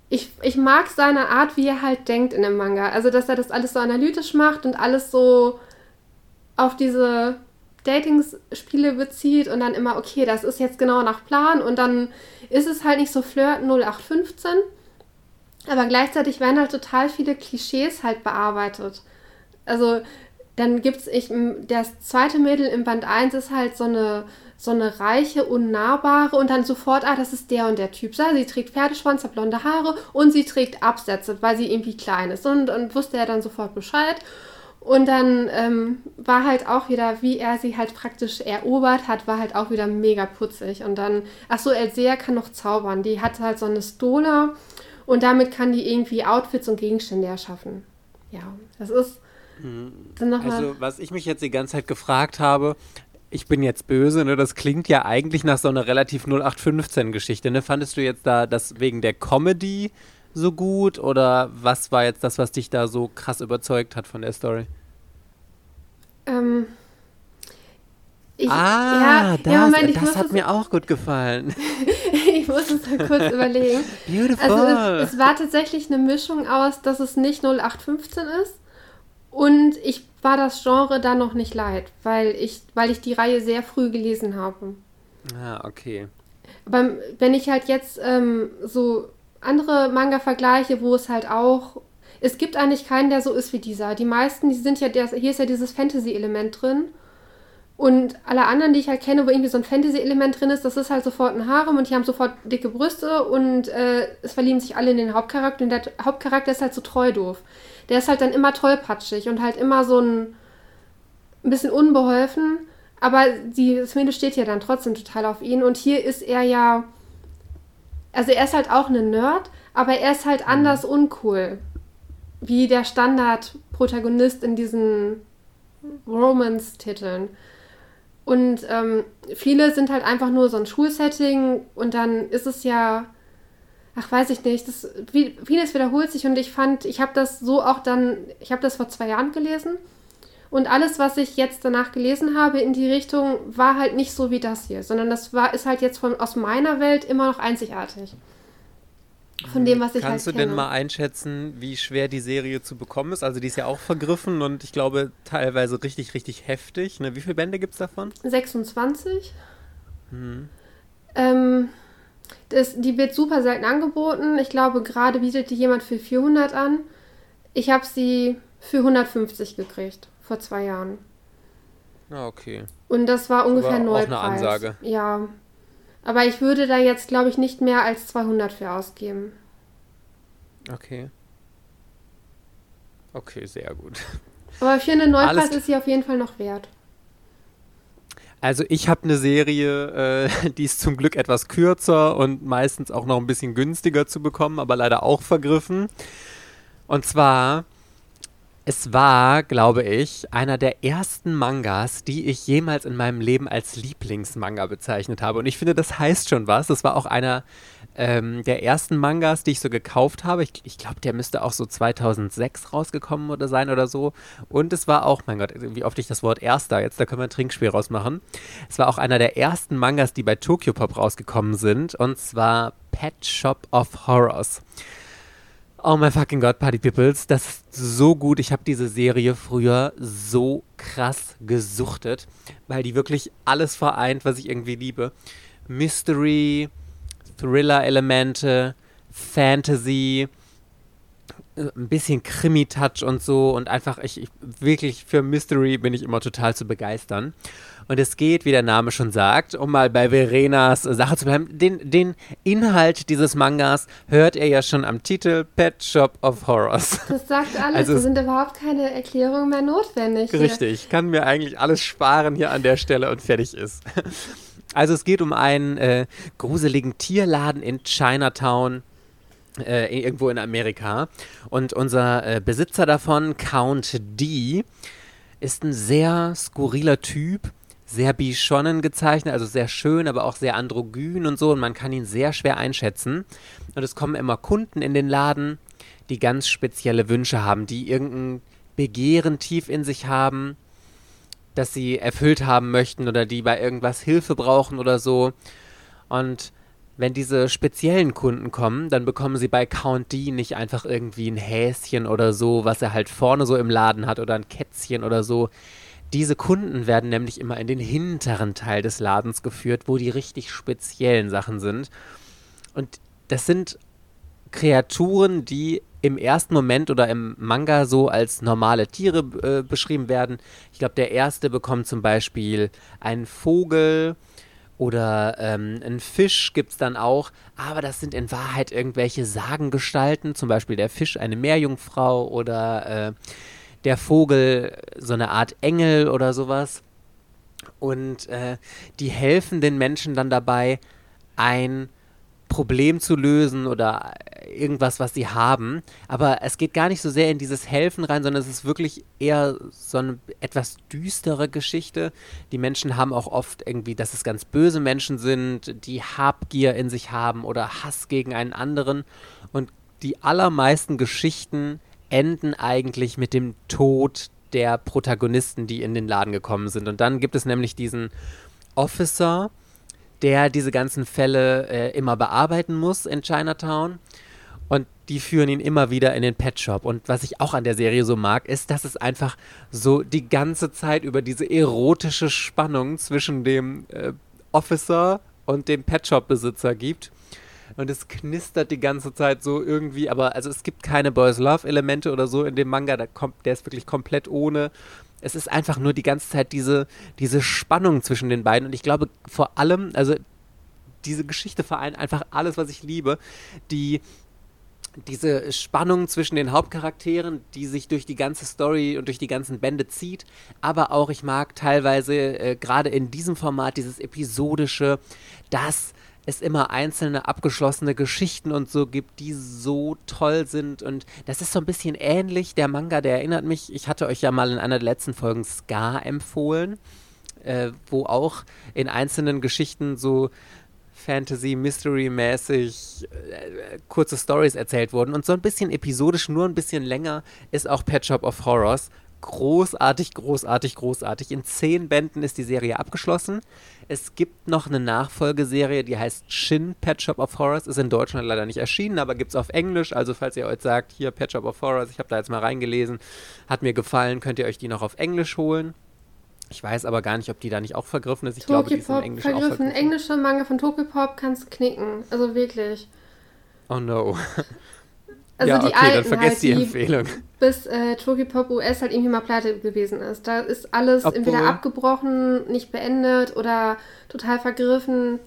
ich, ich mag seine Art, wie er halt denkt in dem Manga. Also, dass er das alles so analytisch macht und alles so auf diese Dating-Spiele bezieht und dann immer, okay, das ist jetzt genau nach Plan und dann ist es halt nicht so Flirt 0815. Aber gleichzeitig werden halt total viele Klischees halt bearbeitet. Also dann gibt es, das zweite Mädel im Band 1 ist halt so eine, so eine reiche, unnahbare und dann sofort, ah, das ist der und der Typ. Sie trägt Pferdeschwanz, hat blonde Haare und sie trägt Absätze, weil sie irgendwie klein ist. Und, und wusste er dann sofort Bescheid. Und dann ähm, war halt auch wieder, wie er sie halt praktisch erobert hat, war halt auch wieder mega putzig. Und dann, ach so, Elsea kann noch zaubern. Die hat halt so eine Stola und damit kann die irgendwie Outfits und Gegenstände erschaffen. Ja, das ist also, was ich mich jetzt die ganze Zeit gefragt habe, ich bin jetzt böse, ne? Das klingt ja eigentlich nach so einer relativ 0815-Geschichte, ne? Fandest du jetzt da das wegen der Comedy so gut oder was war jetzt das, was dich da so krass überzeugt hat von der Story? Ähm. Ich, ah, ja, das, ja, Moment, das hat mir auch gut gefallen. ich muss es mal kurz überlegen. Beautiful. Also es, es, war tatsächlich eine Mischung aus, dass es nicht 0815 ist und ich war das Genre da noch nicht leid, weil ich, weil ich die Reihe sehr früh gelesen habe. Ah, okay. Aber wenn ich halt jetzt ähm, so andere Manga vergleiche, wo es halt auch. Es gibt eigentlich keinen, der so ist wie dieser. Die meisten, die sind ja, der, hier ist ja dieses Fantasy-Element drin. Und alle anderen, die ich halt kenne, wo irgendwie so ein Fantasy-Element drin ist, das ist halt sofort ein Harem und die haben sofort dicke Brüste und äh, es verlieben sich alle in den Hauptcharakter und der Hauptcharakter ist halt so treu doof der ist halt dann immer tollpatschig und halt immer so ein ein bisschen unbeholfen, aber die, das Mädel steht ja dann trotzdem total auf ihn. Und hier ist er ja, also er ist halt auch ein Nerd, aber er ist halt anders uncool. Wie der Standard-Protagonist in diesen Romance-Titeln. Und ähm, viele sind halt einfach nur so ein Schulsetting und dann ist es ja, ach weiß ich nicht, das, vieles wiederholt sich und ich fand, ich habe das so auch dann, ich habe das vor zwei Jahren gelesen und alles, was ich jetzt danach gelesen habe in die Richtung, war halt nicht so wie das hier, sondern das war, ist halt jetzt von, aus meiner Welt immer noch einzigartig von dem, was ich Kannst halt du denn mal einschätzen, wie schwer die Serie zu bekommen ist? Also die ist ja auch vergriffen und ich glaube teilweise richtig, richtig heftig. Ne? Wie viele Bände gibt es davon? 26. Hm. Ähm, das, die wird super selten angeboten. Ich glaube, gerade bietet die jemand für 400 an. Ich habe sie für 150 gekriegt, vor zwei Jahren. Ah, okay. Und das war ungefähr Aber Neupreis. Auch eine Ansage. Ja, aber ich würde da jetzt, glaube ich, nicht mehr als 200 für ausgeben. Okay. Okay, sehr gut. Aber für einen Neupreis Alles ist sie auf jeden Fall noch wert. Also ich habe eine Serie, äh, die ist zum Glück etwas kürzer und meistens auch noch ein bisschen günstiger zu bekommen, aber leider auch vergriffen. Und zwar es war, glaube ich, einer der ersten Mangas, die ich jemals in meinem Leben als Lieblingsmanga bezeichnet habe. Und ich finde, das heißt schon was. Das war auch einer ähm, der ersten Mangas, die ich so gekauft habe. Ich, ich glaube, der müsste auch so 2006 rausgekommen oder sein oder so. Und es war auch, mein Gott, wie oft ich das Wort erster, jetzt da können wir ein Trinkspiel rausmachen. Es war auch einer der ersten Mangas, die bei Tokyo Pop rausgekommen sind. Und zwar Pet Shop of Horrors. Oh my fucking God, Party Peoples, das ist so gut. Ich habe diese Serie früher so krass gesuchtet, weil die wirklich alles vereint, was ich irgendwie liebe. Mystery, Thriller-Elemente, Fantasy, ein bisschen Krimi-Touch und so und einfach, ich, ich, wirklich für Mystery bin ich immer total zu begeistern. Und es geht, wie der Name schon sagt, um mal bei Verenas Sache zu bleiben. Den, den Inhalt dieses Mangas hört ihr ja schon am Titel Pet Shop of Horrors. Das sagt alles, also, da sind überhaupt keine Erklärungen mehr notwendig. Richtig, ich kann mir eigentlich alles sparen hier an der Stelle und fertig ist. Also es geht um einen äh, gruseligen Tierladen in Chinatown. Äh, irgendwo in Amerika. Und unser äh, Besitzer davon, Count D, ist ein sehr skurriler Typ, sehr bichonnen gezeichnet, also sehr schön, aber auch sehr androgyn und so und man kann ihn sehr schwer einschätzen. Und es kommen immer Kunden in den Laden, die ganz spezielle Wünsche haben, die irgendein Begehren tief in sich haben, das sie erfüllt haben möchten oder die bei irgendwas Hilfe brauchen oder so. Und wenn diese speziellen Kunden kommen, dann bekommen sie bei Count D nicht einfach irgendwie ein Häschen oder so, was er halt vorne so im Laden hat oder ein Kätzchen oder so. Diese Kunden werden nämlich immer in den hinteren Teil des Ladens geführt, wo die richtig speziellen Sachen sind. Und das sind Kreaturen, die im ersten Moment oder im Manga so als normale Tiere äh, beschrieben werden. Ich glaube, der erste bekommt zum Beispiel einen Vogel oder ähm, einen Fisch gibt es dann auch, aber das sind in Wahrheit irgendwelche Sagengestalten, zum Beispiel der Fisch eine Meerjungfrau oder äh, der Vogel so eine Art Engel oder sowas. Und äh, die helfen den Menschen dann dabei, ein Problem zu lösen oder irgendwas, was sie haben. Aber es geht gar nicht so sehr in dieses Helfen rein, sondern es ist wirklich eher so eine etwas düstere Geschichte. Die Menschen haben auch oft irgendwie, dass es ganz böse Menschen sind, die Habgier in sich haben oder Hass gegen einen anderen. Und die allermeisten Geschichten enden eigentlich mit dem Tod der Protagonisten, die in den Laden gekommen sind. Und dann gibt es nämlich diesen Officer, der diese ganzen Fälle äh, immer bearbeiten muss in Chinatown. Und die führen ihn immer wieder in den Pet Shop. Und was ich auch an der Serie so mag, ist, dass es einfach so die ganze Zeit über diese erotische Spannung zwischen dem äh, Officer und dem Pet Shop Besitzer gibt und es knistert die ganze Zeit so irgendwie, aber also es gibt keine Boys Love Elemente oder so in dem Manga, der, kommt, der ist wirklich komplett ohne. Es ist einfach nur die ganze Zeit diese, diese Spannung zwischen den beiden und ich glaube vor allem, also diese Geschichte vereint einfach alles, was ich liebe. Die diese Spannung zwischen den Hauptcharakteren, die sich durch die ganze Story und durch die ganzen Bände zieht, aber auch ich mag teilweise äh, gerade in diesem Format dieses episodische, dass es immer einzelne abgeschlossene Geschichten und so gibt, die so toll sind und das ist so ein bisschen ähnlich der Manga, der erinnert mich, ich hatte euch ja mal in einer der letzten Folgen Ska empfohlen, äh, wo auch in einzelnen Geschichten so Fantasy, Mystery-mäßig äh, kurze Stories erzählt wurden. Und so ein bisschen episodisch, nur ein bisschen länger, ist auch Pet Shop of Horrors. Großartig, großartig, großartig. In zehn Bänden ist die Serie abgeschlossen. Es gibt noch eine Nachfolgeserie, die heißt Shin Pet Shop of Horrors. Ist in Deutschland leider nicht erschienen, aber gibt es auf Englisch. Also falls ihr euch sagt, hier Pet Shop of Horrors, ich habe da jetzt mal reingelesen, hat mir gefallen, könnt ihr euch die noch auf Englisch holen. Ich weiß aber gar nicht, ob die da nicht auch vergriffen ist. Ich Toki glaube, die ist im Pop Englischen vergriffen. auch vergriffen. Englische Manga von Tokipop kannst knicken. Also wirklich. Oh no. Also ja, die okay, dann alten vergesst halt, die die Empfehlung. bis äh, Tokipop US halt irgendwie mal pleite gewesen ist. Da ist alles Obwohl- entweder abgebrochen, nicht beendet oder total vergriffen.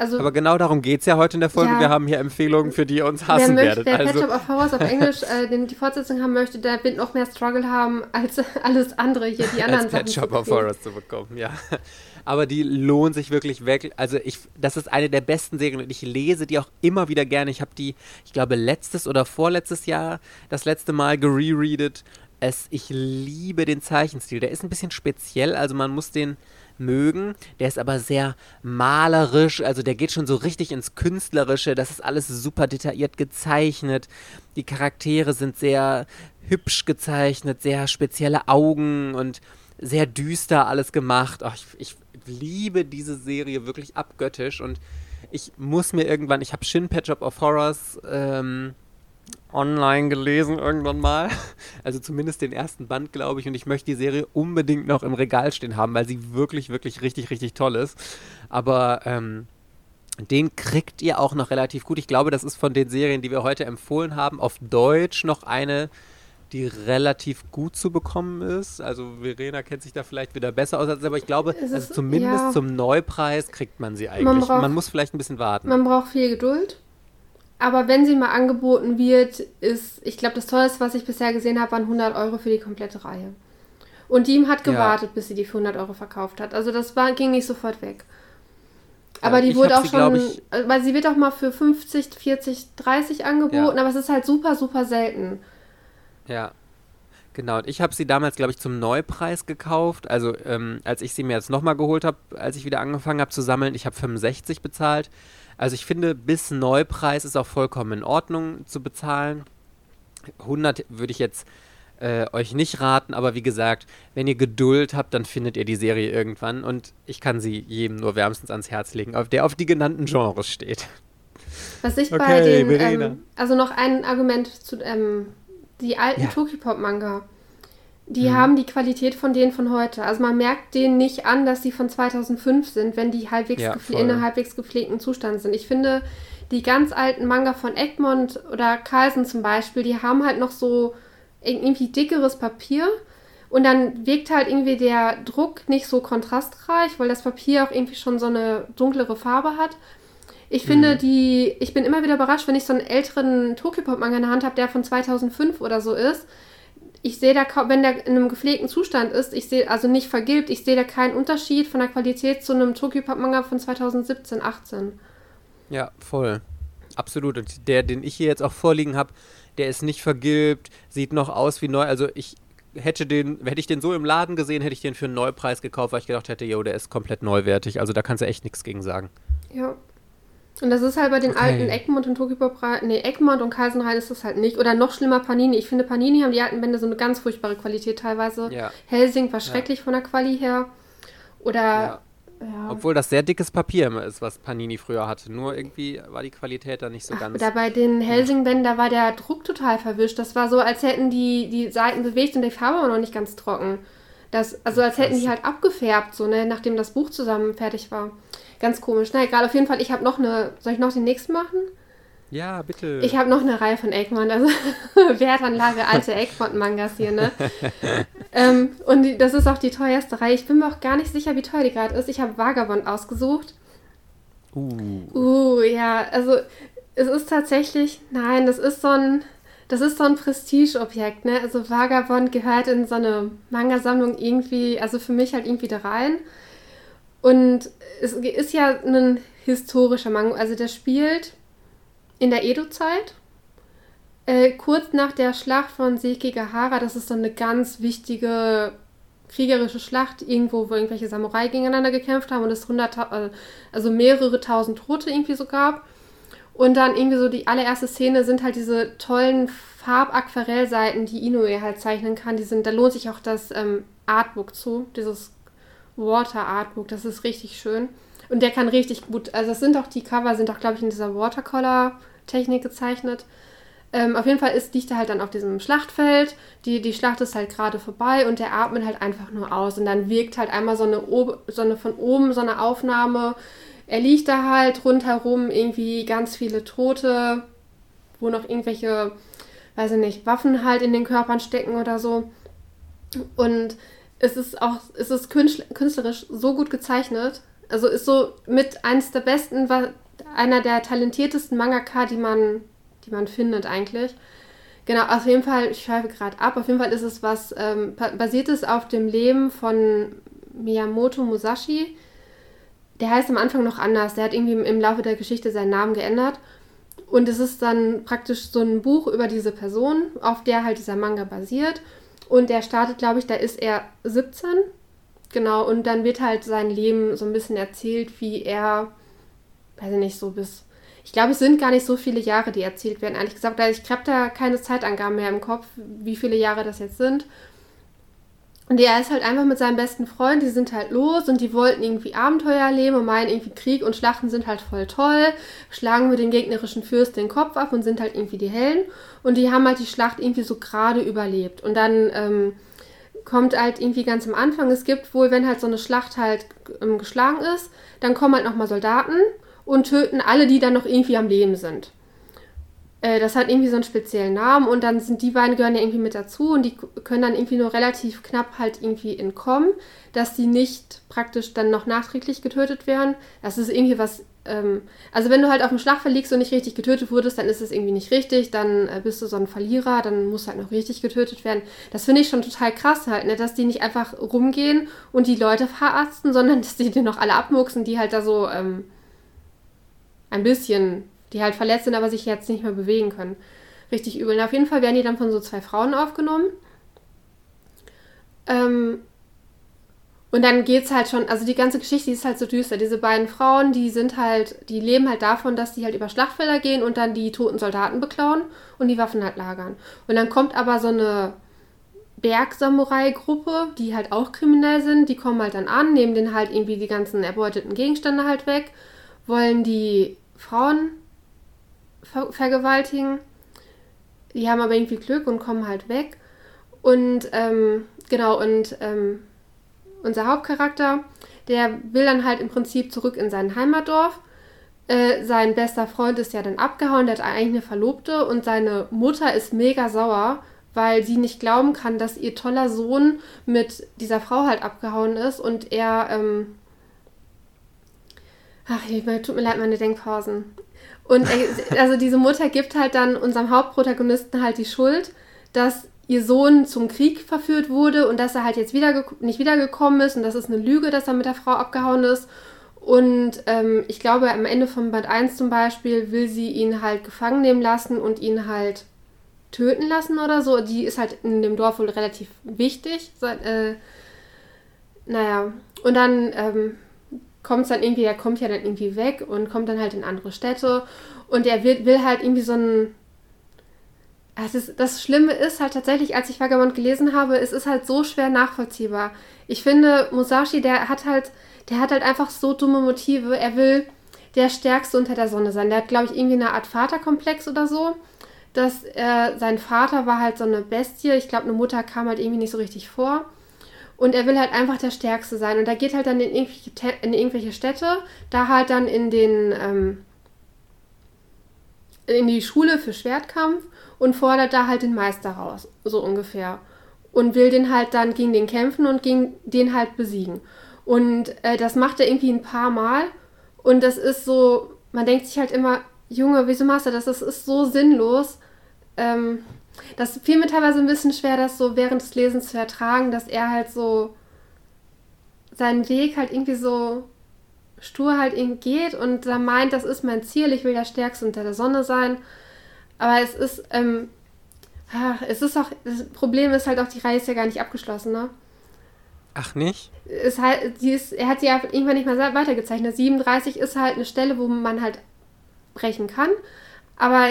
Also Aber genau darum geht es ja heute in der Folge. Ja. Wir haben hier Empfehlungen, für die ihr uns wer, hassen möchte, werdet. wer Pet Also, Shop of Horrors auf Englisch äh, den, die Fortsetzung haben möchte, der wird noch mehr Struggle haben als alles andere hier, die anderen als Sachen. Pet Shop of. Horrors zu bekommen, ja. Aber die lohnen sich wirklich weg. Also ich, das ist eine der besten Serien und ich lese die auch immer wieder gerne. Ich habe die, ich glaube, letztes oder vorletztes Jahr das letzte Mal gerereadet. Es, ich liebe den Zeichenstil. Der ist ein bisschen speziell, also man muss den mögen. Der ist aber sehr malerisch, also der geht schon so richtig ins Künstlerische. Das ist alles super detailliert gezeichnet. Die Charaktere sind sehr hübsch gezeichnet, sehr spezielle Augen und sehr düster alles gemacht. Ach, ich, ich liebe diese Serie wirklich abgöttisch und ich muss mir irgendwann, ich habe Shin Shop of Horrors ähm, online gelesen irgendwann mal. Also zumindest den ersten Band, glaube ich. Und ich möchte die Serie unbedingt noch im Regal stehen haben, weil sie wirklich, wirklich richtig, richtig toll ist. Aber ähm, den kriegt ihr auch noch relativ gut. Ich glaube, das ist von den Serien, die wir heute empfohlen haben, auf Deutsch noch eine, die relativ gut zu bekommen ist. Also Verena kennt sich da vielleicht wieder besser aus, als aber ich glaube, also ist- zumindest ja. zum Neupreis kriegt man sie eigentlich. Man, braucht- muss vielleicht ein bisschen warten. Man braucht viel Geduld. Aber wenn sie mal angeboten wird, ist, ich glaube, das teuerste, was ich bisher gesehen habe, waren 100 Euro für die komplette Reihe. Und die hat Ja. gewartet, bis sie die für 100 Euro verkauft hat. Also das war, ging nicht sofort weg. Aber die ich wurde auch sie, schon, ich- äh, weil sie wird auch mal für 50, 40, 30 angeboten, Ja. aber es ist halt super, super selten. Ja. Genau, und ich habe sie damals, glaube ich, zum Neupreis gekauft. Also, ähm, als ich sie mir jetzt nochmal geholt habe, als ich wieder angefangen habe zu sammeln, ich habe 65 bezahlt. Also, ich finde, bis Neupreis ist auch vollkommen in Ordnung zu bezahlen. 100 würde ich jetzt äh, euch nicht raten, aber wie gesagt, wenn ihr Geduld habt, dann findet ihr die Serie irgendwann und ich kann sie jedem nur wärmstens ans Herz legen, auf der auf die genannten Genres steht. Was ich bei Okay, den, Verena. ähm, also noch ein Argument zu, ähm, die alten Ja. Tokipop-Manga, die Mhm. haben die Qualität von denen von heute. Also man merkt denen nicht an, dass die von 2005 sind, wenn die halbwegs Ja, in einem halbwegs gepflegten Zustand sind. Ich finde, die ganz alten Manga von Egmont oder Carlsen zum Beispiel, die haben halt noch so irgendwie dickeres Papier. Und dann wirkt halt irgendwie der Druck nicht so kontrastreich, weil das Papier auch irgendwie schon so eine dunklere Farbe hat. Ich finde, Mhm. die, ich bin immer wieder überrascht, wenn ich so einen älteren Tokipop-Manga in der Hand habe, der von 2005 oder so ist. Ich sehe da kaum, wenn der in einem gepflegten Zustand ist, ich sehe, also nicht vergilbt, ich sehe da keinen Unterschied von der Qualität zu einem Tokipop-Manga von 2017, 18. Ja, voll. Absolut. Und der, den ich hier jetzt auch vorliegen habe, der ist nicht vergilbt, sieht noch aus wie neu. Also ich hätte den, hätte ich den so im Laden gesehen, hätte ich den für einen Neupreis gekauft, weil ich gedacht hätte, yo, der ist komplett neuwertig. Also da kannst du echt nichts gegen sagen. Ja. Und das ist halt bei den Okay. alten Egmont und Tokipop, nee, Egmont und Carlsenrein ist das halt nicht. Oder noch schlimmer Panini. Ich finde, Panini haben die alten Bände so eine ganz furchtbare Qualität teilweise. Ja. Helsing war schrecklich von der Quali her. Oder, Ja. ja. Obwohl das sehr dickes Papier immer ist, was Panini früher hatte. Nur irgendwie war die Qualität da nicht so ganz. Da bei den Helsing-Bänden, da war der Druck total verwischt. Das war so, als hätten die die Seiten bewegt und die Farbe war noch nicht ganz trocken. Das, also als hätten die halt abgefärbt, so, ne, nachdem das Buch zusammen fertig war. Ganz komisch. Na egal, auf jeden Fall, ich habe noch eine. Soll ich noch den nächsten machen? ja, bitte. Ich habe noch eine Reihe von Egmont, also Wertanlage alte Egmont-Mangas hier, ne? ähm, und die, das ist auch die teuerste Reihe. Ich bin mir auch gar nicht sicher, wie teuer die gerade ist. Ich habe Vagabond ausgesucht. uh. Uh, ja, also es ist tatsächlich, nein, das ist so ein, das ist so ein Prestigeobjekt, ne? Also Vagabond gehört in so eine Manga-Sammlung irgendwie, also für mich halt irgendwie da rein. Und es ist ja ein historischer Manga, also der spielt in der Edo-Zeit, äh, kurz nach der Schlacht von Sekigahara. Das ist so eine ganz wichtige kriegerische Schlacht irgendwo, wo irgendwelche Samurai gegeneinander gekämpft haben und es hundert, äh, also mehrere tausend Tote irgendwie so gab. Und dann irgendwie so die allererste Szene sind halt diese tollen Farbaquarellseiten, die Inoue halt zeichnen kann. Die sind, da lohnt sich auch das ähm, Artbook zu, dieses Water Artbook. Das ist richtig schön. Und der kann richtig gut, also es sind auch die Cover, sind auch, glaube ich, in dieser Watercolor-Technik gezeichnet. Ähm, auf jeden Fall ist, liegt er halt dann auf diesem Schlachtfeld. Die, die Schlacht ist halt gerade vorbei und der atmet halt einfach nur aus. Und dann wirkt halt einmal so eine, so eine von oben so eine Aufnahme er liegt da halt rundherum irgendwie ganz viele Tote, wo noch irgendwelche, weiß ich nicht, Waffen halt in den Körpern stecken oder so. Und es ist auch, es ist künstlerisch so gut gezeichnet. Also ist so mit eines der besten, einer der talentiertesten Mangaka, die man, die man findet eigentlich. Genau, auf jeden Fall, ich schreibe gerade ab, auf jeden Fall ist es was, ähm, basiert es auf dem Leben von Miyamoto Musashi, der heißt am Anfang noch anders. Der hat irgendwie im Laufe der Geschichte seinen Namen geändert. Und es ist dann praktisch so ein Buch über diese Person, auf der halt dieser Manga basiert. Und der startet, glaube ich, da ist er 17. Genau, und dann wird halt sein Leben so ein bisschen erzählt, wie er, weiß ich nicht, so bis. Ich glaube, es sind gar nicht so viele Jahre, die erzählt werden, ehrlich gesagt. Ich habe da keine Zeitangaben mehr im Kopf, wie viele Jahre das jetzt sind. Und er ist halt einfach mit seinem besten Freund, die sind halt los und die wollten irgendwie Abenteuer erleben und meinen irgendwie Krieg und Schlachten sind halt voll toll, schlagen wir den gegnerischen Fürst den Kopf ab und sind halt irgendwie die Helden. Und die haben halt die Schlacht irgendwie so gerade überlebt. Und dann ähm, kommt halt irgendwie ganz am Anfang, es gibt wohl, wenn halt so eine Schlacht halt ähm, geschlagen ist, dann kommen halt nochmal Soldaten und töten alle, die dann noch irgendwie am Leben sind. Äh, das hat irgendwie so einen speziellen Namen und dann sind die beiden gehören ja irgendwie mit dazu und die können dann irgendwie nur relativ knapp halt irgendwie entkommen, dass die nicht praktisch dann noch nachträglich getötet werden. Das ist irgendwie was, ähm, also wenn du halt auf dem Schlachtfeld liegst und nicht richtig getötet wurdest, dann ist es irgendwie nicht richtig, dann äh, bist du so ein Verlierer, dann muss halt noch richtig getötet werden. Das finde ich schon total krass halt, ne? dass die nicht einfach rumgehen und die Leute verarzten, sondern dass die dir noch alle abmuchsen, die halt da so ähm, ein bisschen die halt verletzt sind, aber sich jetzt nicht mehr bewegen können. Richtig übel. Und auf jeden Fall werden die dann von so zwei Frauen aufgenommen. Ähm, und dann geht's halt schon, also die ganze Geschichte ist halt so düster. Diese beiden Frauen, die sind halt, die leben halt davon, dass die halt über Schlachtfelder gehen und dann die toten Soldaten beklauen und die Waffen halt lagern. Und dann kommt aber so eine Bergsamurai-Gruppe, die halt auch kriminell sind, die kommen halt dann an, nehmen den halt irgendwie die ganzen erbeuteten Gegenstände halt weg, wollen die Frauen ver vergewaltigen. Die haben aber irgendwie Glück und kommen halt weg. Und ähm, genau, und ähm, unser Hauptcharakter, der will dann halt im Prinzip zurück in sein Heimatdorf. Äh, sein bester Freund ist ja dann abgehauen, der hat eigentlich eine Verlobte und seine Mutter ist mega sauer, weil sie nicht glauben kann, dass ihr toller Sohn mit dieser Frau halt abgehauen ist und er, ähm, ach, tut mir leid, meine Denkpausen. Und er, also diese Mutter gibt halt dann unserem Hauptprotagonisten halt die Schuld, dass ihr Sohn zum Krieg verführt wurde und dass er halt jetzt wieder nicht wiedergekommen ist und das ist eine Lüge, dass er mit der Frau abgehauen ist. Und ähm, ich glaube, am Ende von Band 1 zum Beispiel will sie ihn halt gefangen nehmen lassen und ihn halt töten lassen oder so. Die ist halt in dem Dorf wohl relativ wichtig. Äh, naja, und dann ähm, kommt dann irgendwie, er kommt ja dann irgendwie weg und kommt dann halt in andere Städte und er will, will halt irgendwie so ein. Ist, das Schlimme ist halt tatsächlich, als ich Vagabond gelesen habe, es ist halt so schwer nachvollziehbar. Ich finde, Musashi, der hat halt, der hat halt einfach so dumme Motive. Er will der Stärkste unter der Sonne sein. Der hat, glaube ich, irgendwie eine Art Vaterkomplex oder so. Dass äh, sein Vater war halt so eine Bestie. Ich glaube, eine Mutter kam halt irgendwie nicht so richtig vor. Und er will halt einfach der Stärkste sein. Und er geht halt dann in irgendwelche, in irgendwelche Städte, da halt dann in den, ähm, in die Schule für Schwertkampf und fordert da halt den Meister raus, so ungefähr. Und will den halt dann gegen den kämpfen und gegen den halt besiegen. Und äh, das macht er irgendwie ein paar Mal. Und das ist so, man denkt sich halt immer, Junge, wieso machst du das? Das ist so sinnlos. Ähm, das fiel mir teilweise ein bisschen schwer, das so während des Lesens zu ertragen, dass er halt so seinen Weg halt irgendwie so stur halt eben geht und da meint, das ist mein Ziel, ich will der Stärkste unter der Sonne sein. Aber es ist, ähm, ach, es ist auch, das Problem ist halt auch, die Reihe ist ja gar nicht abgeschlossen, ne? Ach nicht? Es halt, die ist, er hat sie ja irgendwann nicht mehr weitergezeichnet. 37 ist halt eine Stelle, wo man halt brechen kann. Aber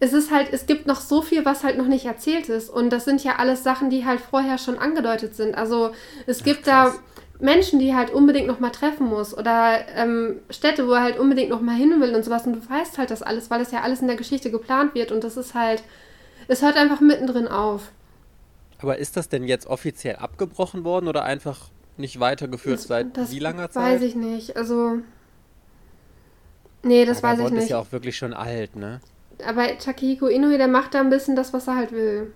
es ist halt, es gibt noch so viel, was halt noch nicht erzählt ist. Und das sind ja alles Sachen, die halt vorher schon angedeutet sind. Also es gibt Ach, da Menschen, die halt unbedingt noch mal treffen muss oder ähm, Städte, wo er halt unbedingt noch mal hin will und sowas. Und du weißt halt das alles, weil das ja alles in der Geschichte geplant wird. Und das ist halt, es hört einfach mittendrin auf. Aber ist das denn jetzt offiziell abgebrochen worden oder einfach nicht weitergeführt das, seit das wie langer Zeit? Weiß ich nicht. Also. Nee, das ja, weiß ich nicht. ist ja auch wirklich schon alt, ne? Aber Takehiko Inoue, der macht da ein bisschen das, was er halt will.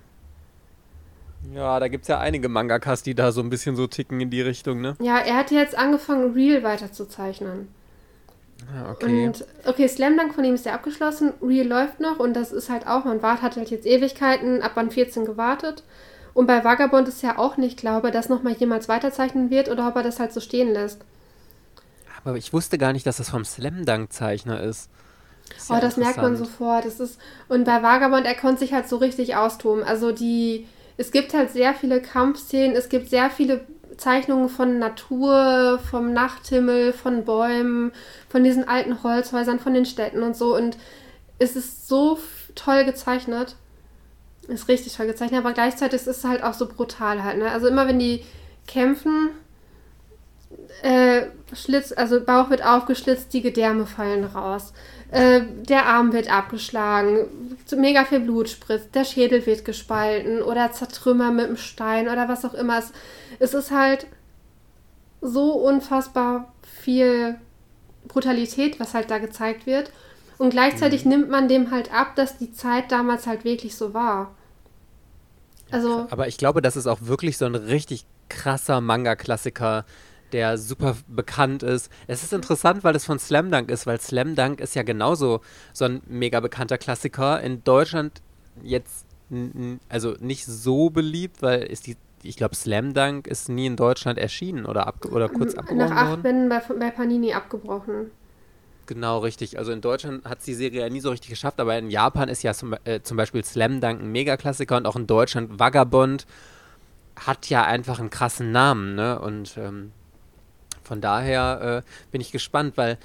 Ja, da gibt es ja einige Mangakas, die da so ein bisschen so ticken in die Richtung, ne? Ja, er hat jetzt angefangen, Real weiterzuzeichnen. Ah, okay. Und okay, Slam Dunk von ihm ist ja abgeschlossen, Real läuft noch und das ist halt auch, man wart, hat halt jetzt Ewigkeiten, ab wann 14 gewartet. Und bei Vagabond ist ja auch nicht glaube, dass nochmal jemals weiterzeichnen wird oder ob er das halt so stehen lässt. Aber ich wusste gar nicht, dass das vom Slam Dunk Zeichner ist. Das oh, das merkt man sofort. Das ist, und bei Vagabond, er konnte sich halt so richtig austoben. Also die, es gibt halt sehr viele Kampfszenen, es gibt sehr viele Zeichnungen von Natur, vom Nachthimmel, von Bäumen, von diesen alten Holzhäusern, von den Städten und so. Und es ist so toll gezeichnet. Ist richtig toll gezeichnet, aber gleichzeitig ist es halt auch so brutal halt. Ne? Also immer wenn die kämpfen, äh, Schlitz, also Bauch wird aufgeschlitzt, die Gedärme fallen raus. Äh, der Arm wird abgeschlagen, mega viel Blut spritzt, der Schädel wird gespalten oder zertrümmert mit einem Stein oder was auch immer. Es, es ist halt so unfassbar viel Brutalität, was halt da gezeigt wird. Und gleichzeitig mhm. nimmt man dem halt ab, dass die Zeit damals halt wirklich so war. Also, Aber ich glaube, das ist auch wirklich so ein richtig krasser Manga-Klassiker, der super bekannt ist. Es ist interessant, weil es von Slam Dunk ist, weil Slam Dunk ist ja genauso so ein mega bekannter Klassiker. In Deutschland jetzt also nicht so beliebt, weil ist die ich glaube, Slam Dunk ist nie in Deutschland erschienen oder, ab, oder kurz abgebrochen Nach acht Bänden bei, bei Panini abgebrochen. Genau, richtig. Also in Deutschland hat es die Serie ja nie so richtig geschafft, aber in Japan ist ja zum, äh, zum Beispiel Slam Dunk ein Megaklassiker und auch in Deutschland Vagabond hat ja einfach einen krassen Namen, ne? Und ähm, von daher äh, bin ich gespannt, weil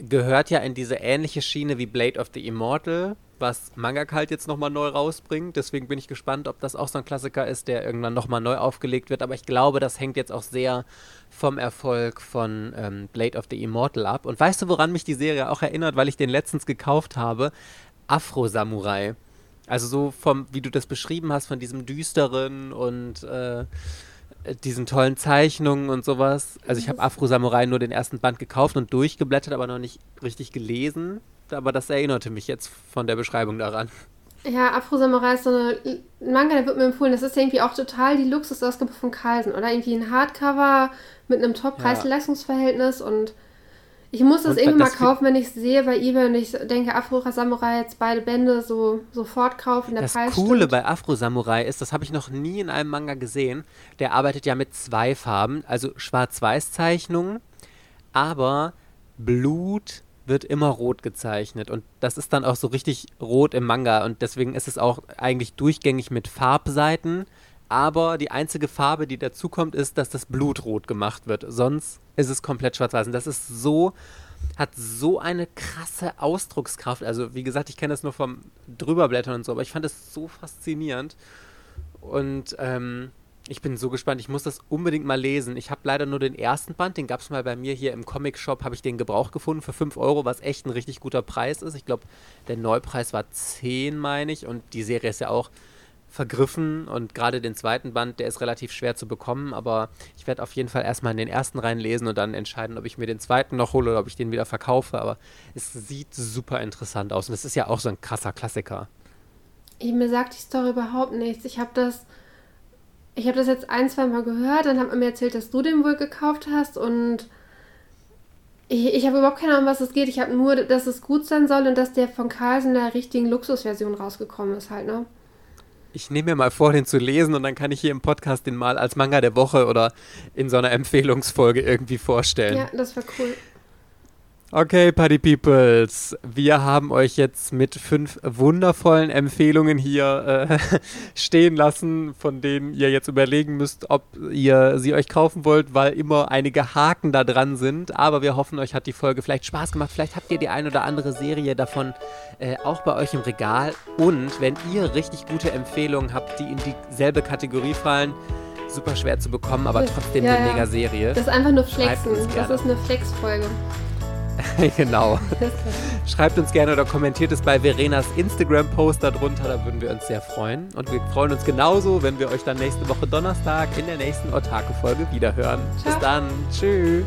gehört ja in diese ähnliche Schiene wie Blade of the Immortal, was Mangaka halt jetzt nochmal neu rausbringt. Deswegen bin ich gespannt, ob das auch so ein Klassiker ist, der irgendwann nochmal neu aufgelegt wird. Aber ich glaube, das hängt jetzt auch sehr vom Erfolg von ähm, Blade of the Immortal ab. Und weißt du, woran mich die Serie auch erinnert, weil ich den letztens gekauft habe? Afro Samurai. Also so vom, wie du das beschrieben hast, von diesem düsteren und äh, diesen tollen Zeichnungen und sowas. Also ich habe Afro Samurai nur den ersten Band gekauft und durchgeblättert, aber noch nicht richtig gelesen. Aber das erinnerte mich jetzt von der Beschreibung daran. Ja, Afro Samurai ist so eine Manga, der wird mir empfohlen. Das ist irgendwie auch total die Luxusausgabe von Carlsen, oder? Irgendwie ein Hardcover mit einem Top-Preis-Leistungsverhältnis und ich muss das und irgendwann mal kaufen, wenn ich sehe bei eBay und ich denke, Afro Samurai jetzt beide Bände so sofort kaufen. Der das Preis Coole stimmt. bei Afro Samurai ist, das habe ich noch nie in einem Manga gesehen. Der arbeitet ja mit zwei Farben, also Schwarz-Weiß-Zeichnungen, aber Blut wird immer rot gezeichnet und das ist dann auch so richtig rot im Manga und deswegen ist es auch eigentlich durchgängig mit Farbseiten aber die einzige Farbe, die dazukommt, ist, dass das Blut rot gemacht wird. Sonst ist es komplett schwarz-weiß. Und das ist so, hat so eine krasse Ausdruckskraft. Also, wie gesagt, ich kenne das nur vom Drüberblättern und so, aber ich fand es so faszinierend. Und ähm, ich bin so gespannt. Ich muss das unbedingt mal lesen. Ich habe leider nur den ersten Band. Den gab es mal bei mir hier im Comic-Shop. Habe ich den Gebrauch gefunden für 5 Euro, was echt ein richtig guter Preis ist. Ich glaube, der Neupreis war 10, meine ich. Und die Serie ist ja auch vergriffen und gerade den zweiten Band, der ist relativ schwer zu bekommen, aber ich werde auf jeden Fall erstmal in den ersten reinlesen und dann entscheiden, ob ich mir den zweiten noch hole oder ob ich den wieder verkaufe, aber es sieht super interessant aus und es ist ja auch so ein krasser Klassiker. Ich, mir sagt die Story überhaupt nichts. Ich habe das ich habe das jetzt ein, zwei Mal gehört, dann hat man mir erzählt, dass du den wohl gekauft hast und Ich, ich habe überhaupt keine Ahnung, was es geht. Ich habe nur, dass es gut sein soll und dass der von Carlsen in der richtigen Luxusversion rausgekommen ist halt, ne? Ich nehme mir mal vor, den zu lesen und dann kann ich hier im Podcast den mal als Manga der Woche oder in so einer Empfehlungsfolge irgendwie vorstellen. Ja, das war cool. Okay, Party Peoples, wir haben euch jetzt mit fünf wundervollen Empfehlungen hier äh, stehen lassen, von denen ihr jetzt überlegen müsst, ob ihr sie euch kaufen wollt, weil immer einige Haken da dran sind. Aber wir hoffen, euch hat die Folge vielleicht Spaß gemacht. Vielleicht habt ihr die ein oder andere Serie davon äh, auch bei euch im Regal. Und wenn ihr richtig gute Empfehlungen habt, die in dieselbe Kategorie fallen, super schwer zu bekommen, aber trotzdem Ja, eine ja. mega Serie. Das ist einfach nur Flexen. Das ist eine Flex-Folge. genau. Schreibt uns gerne oder kommentiert es bei Verenas Instagram-Post darunter, da würden wir uns sehr freuen. Und wir freuen uns genauso, wenn wir euch dann nächste Woche Donnerstag in der nächsten Otaku-Folge wiederhören. Bis Ciao. dann. Tschüss.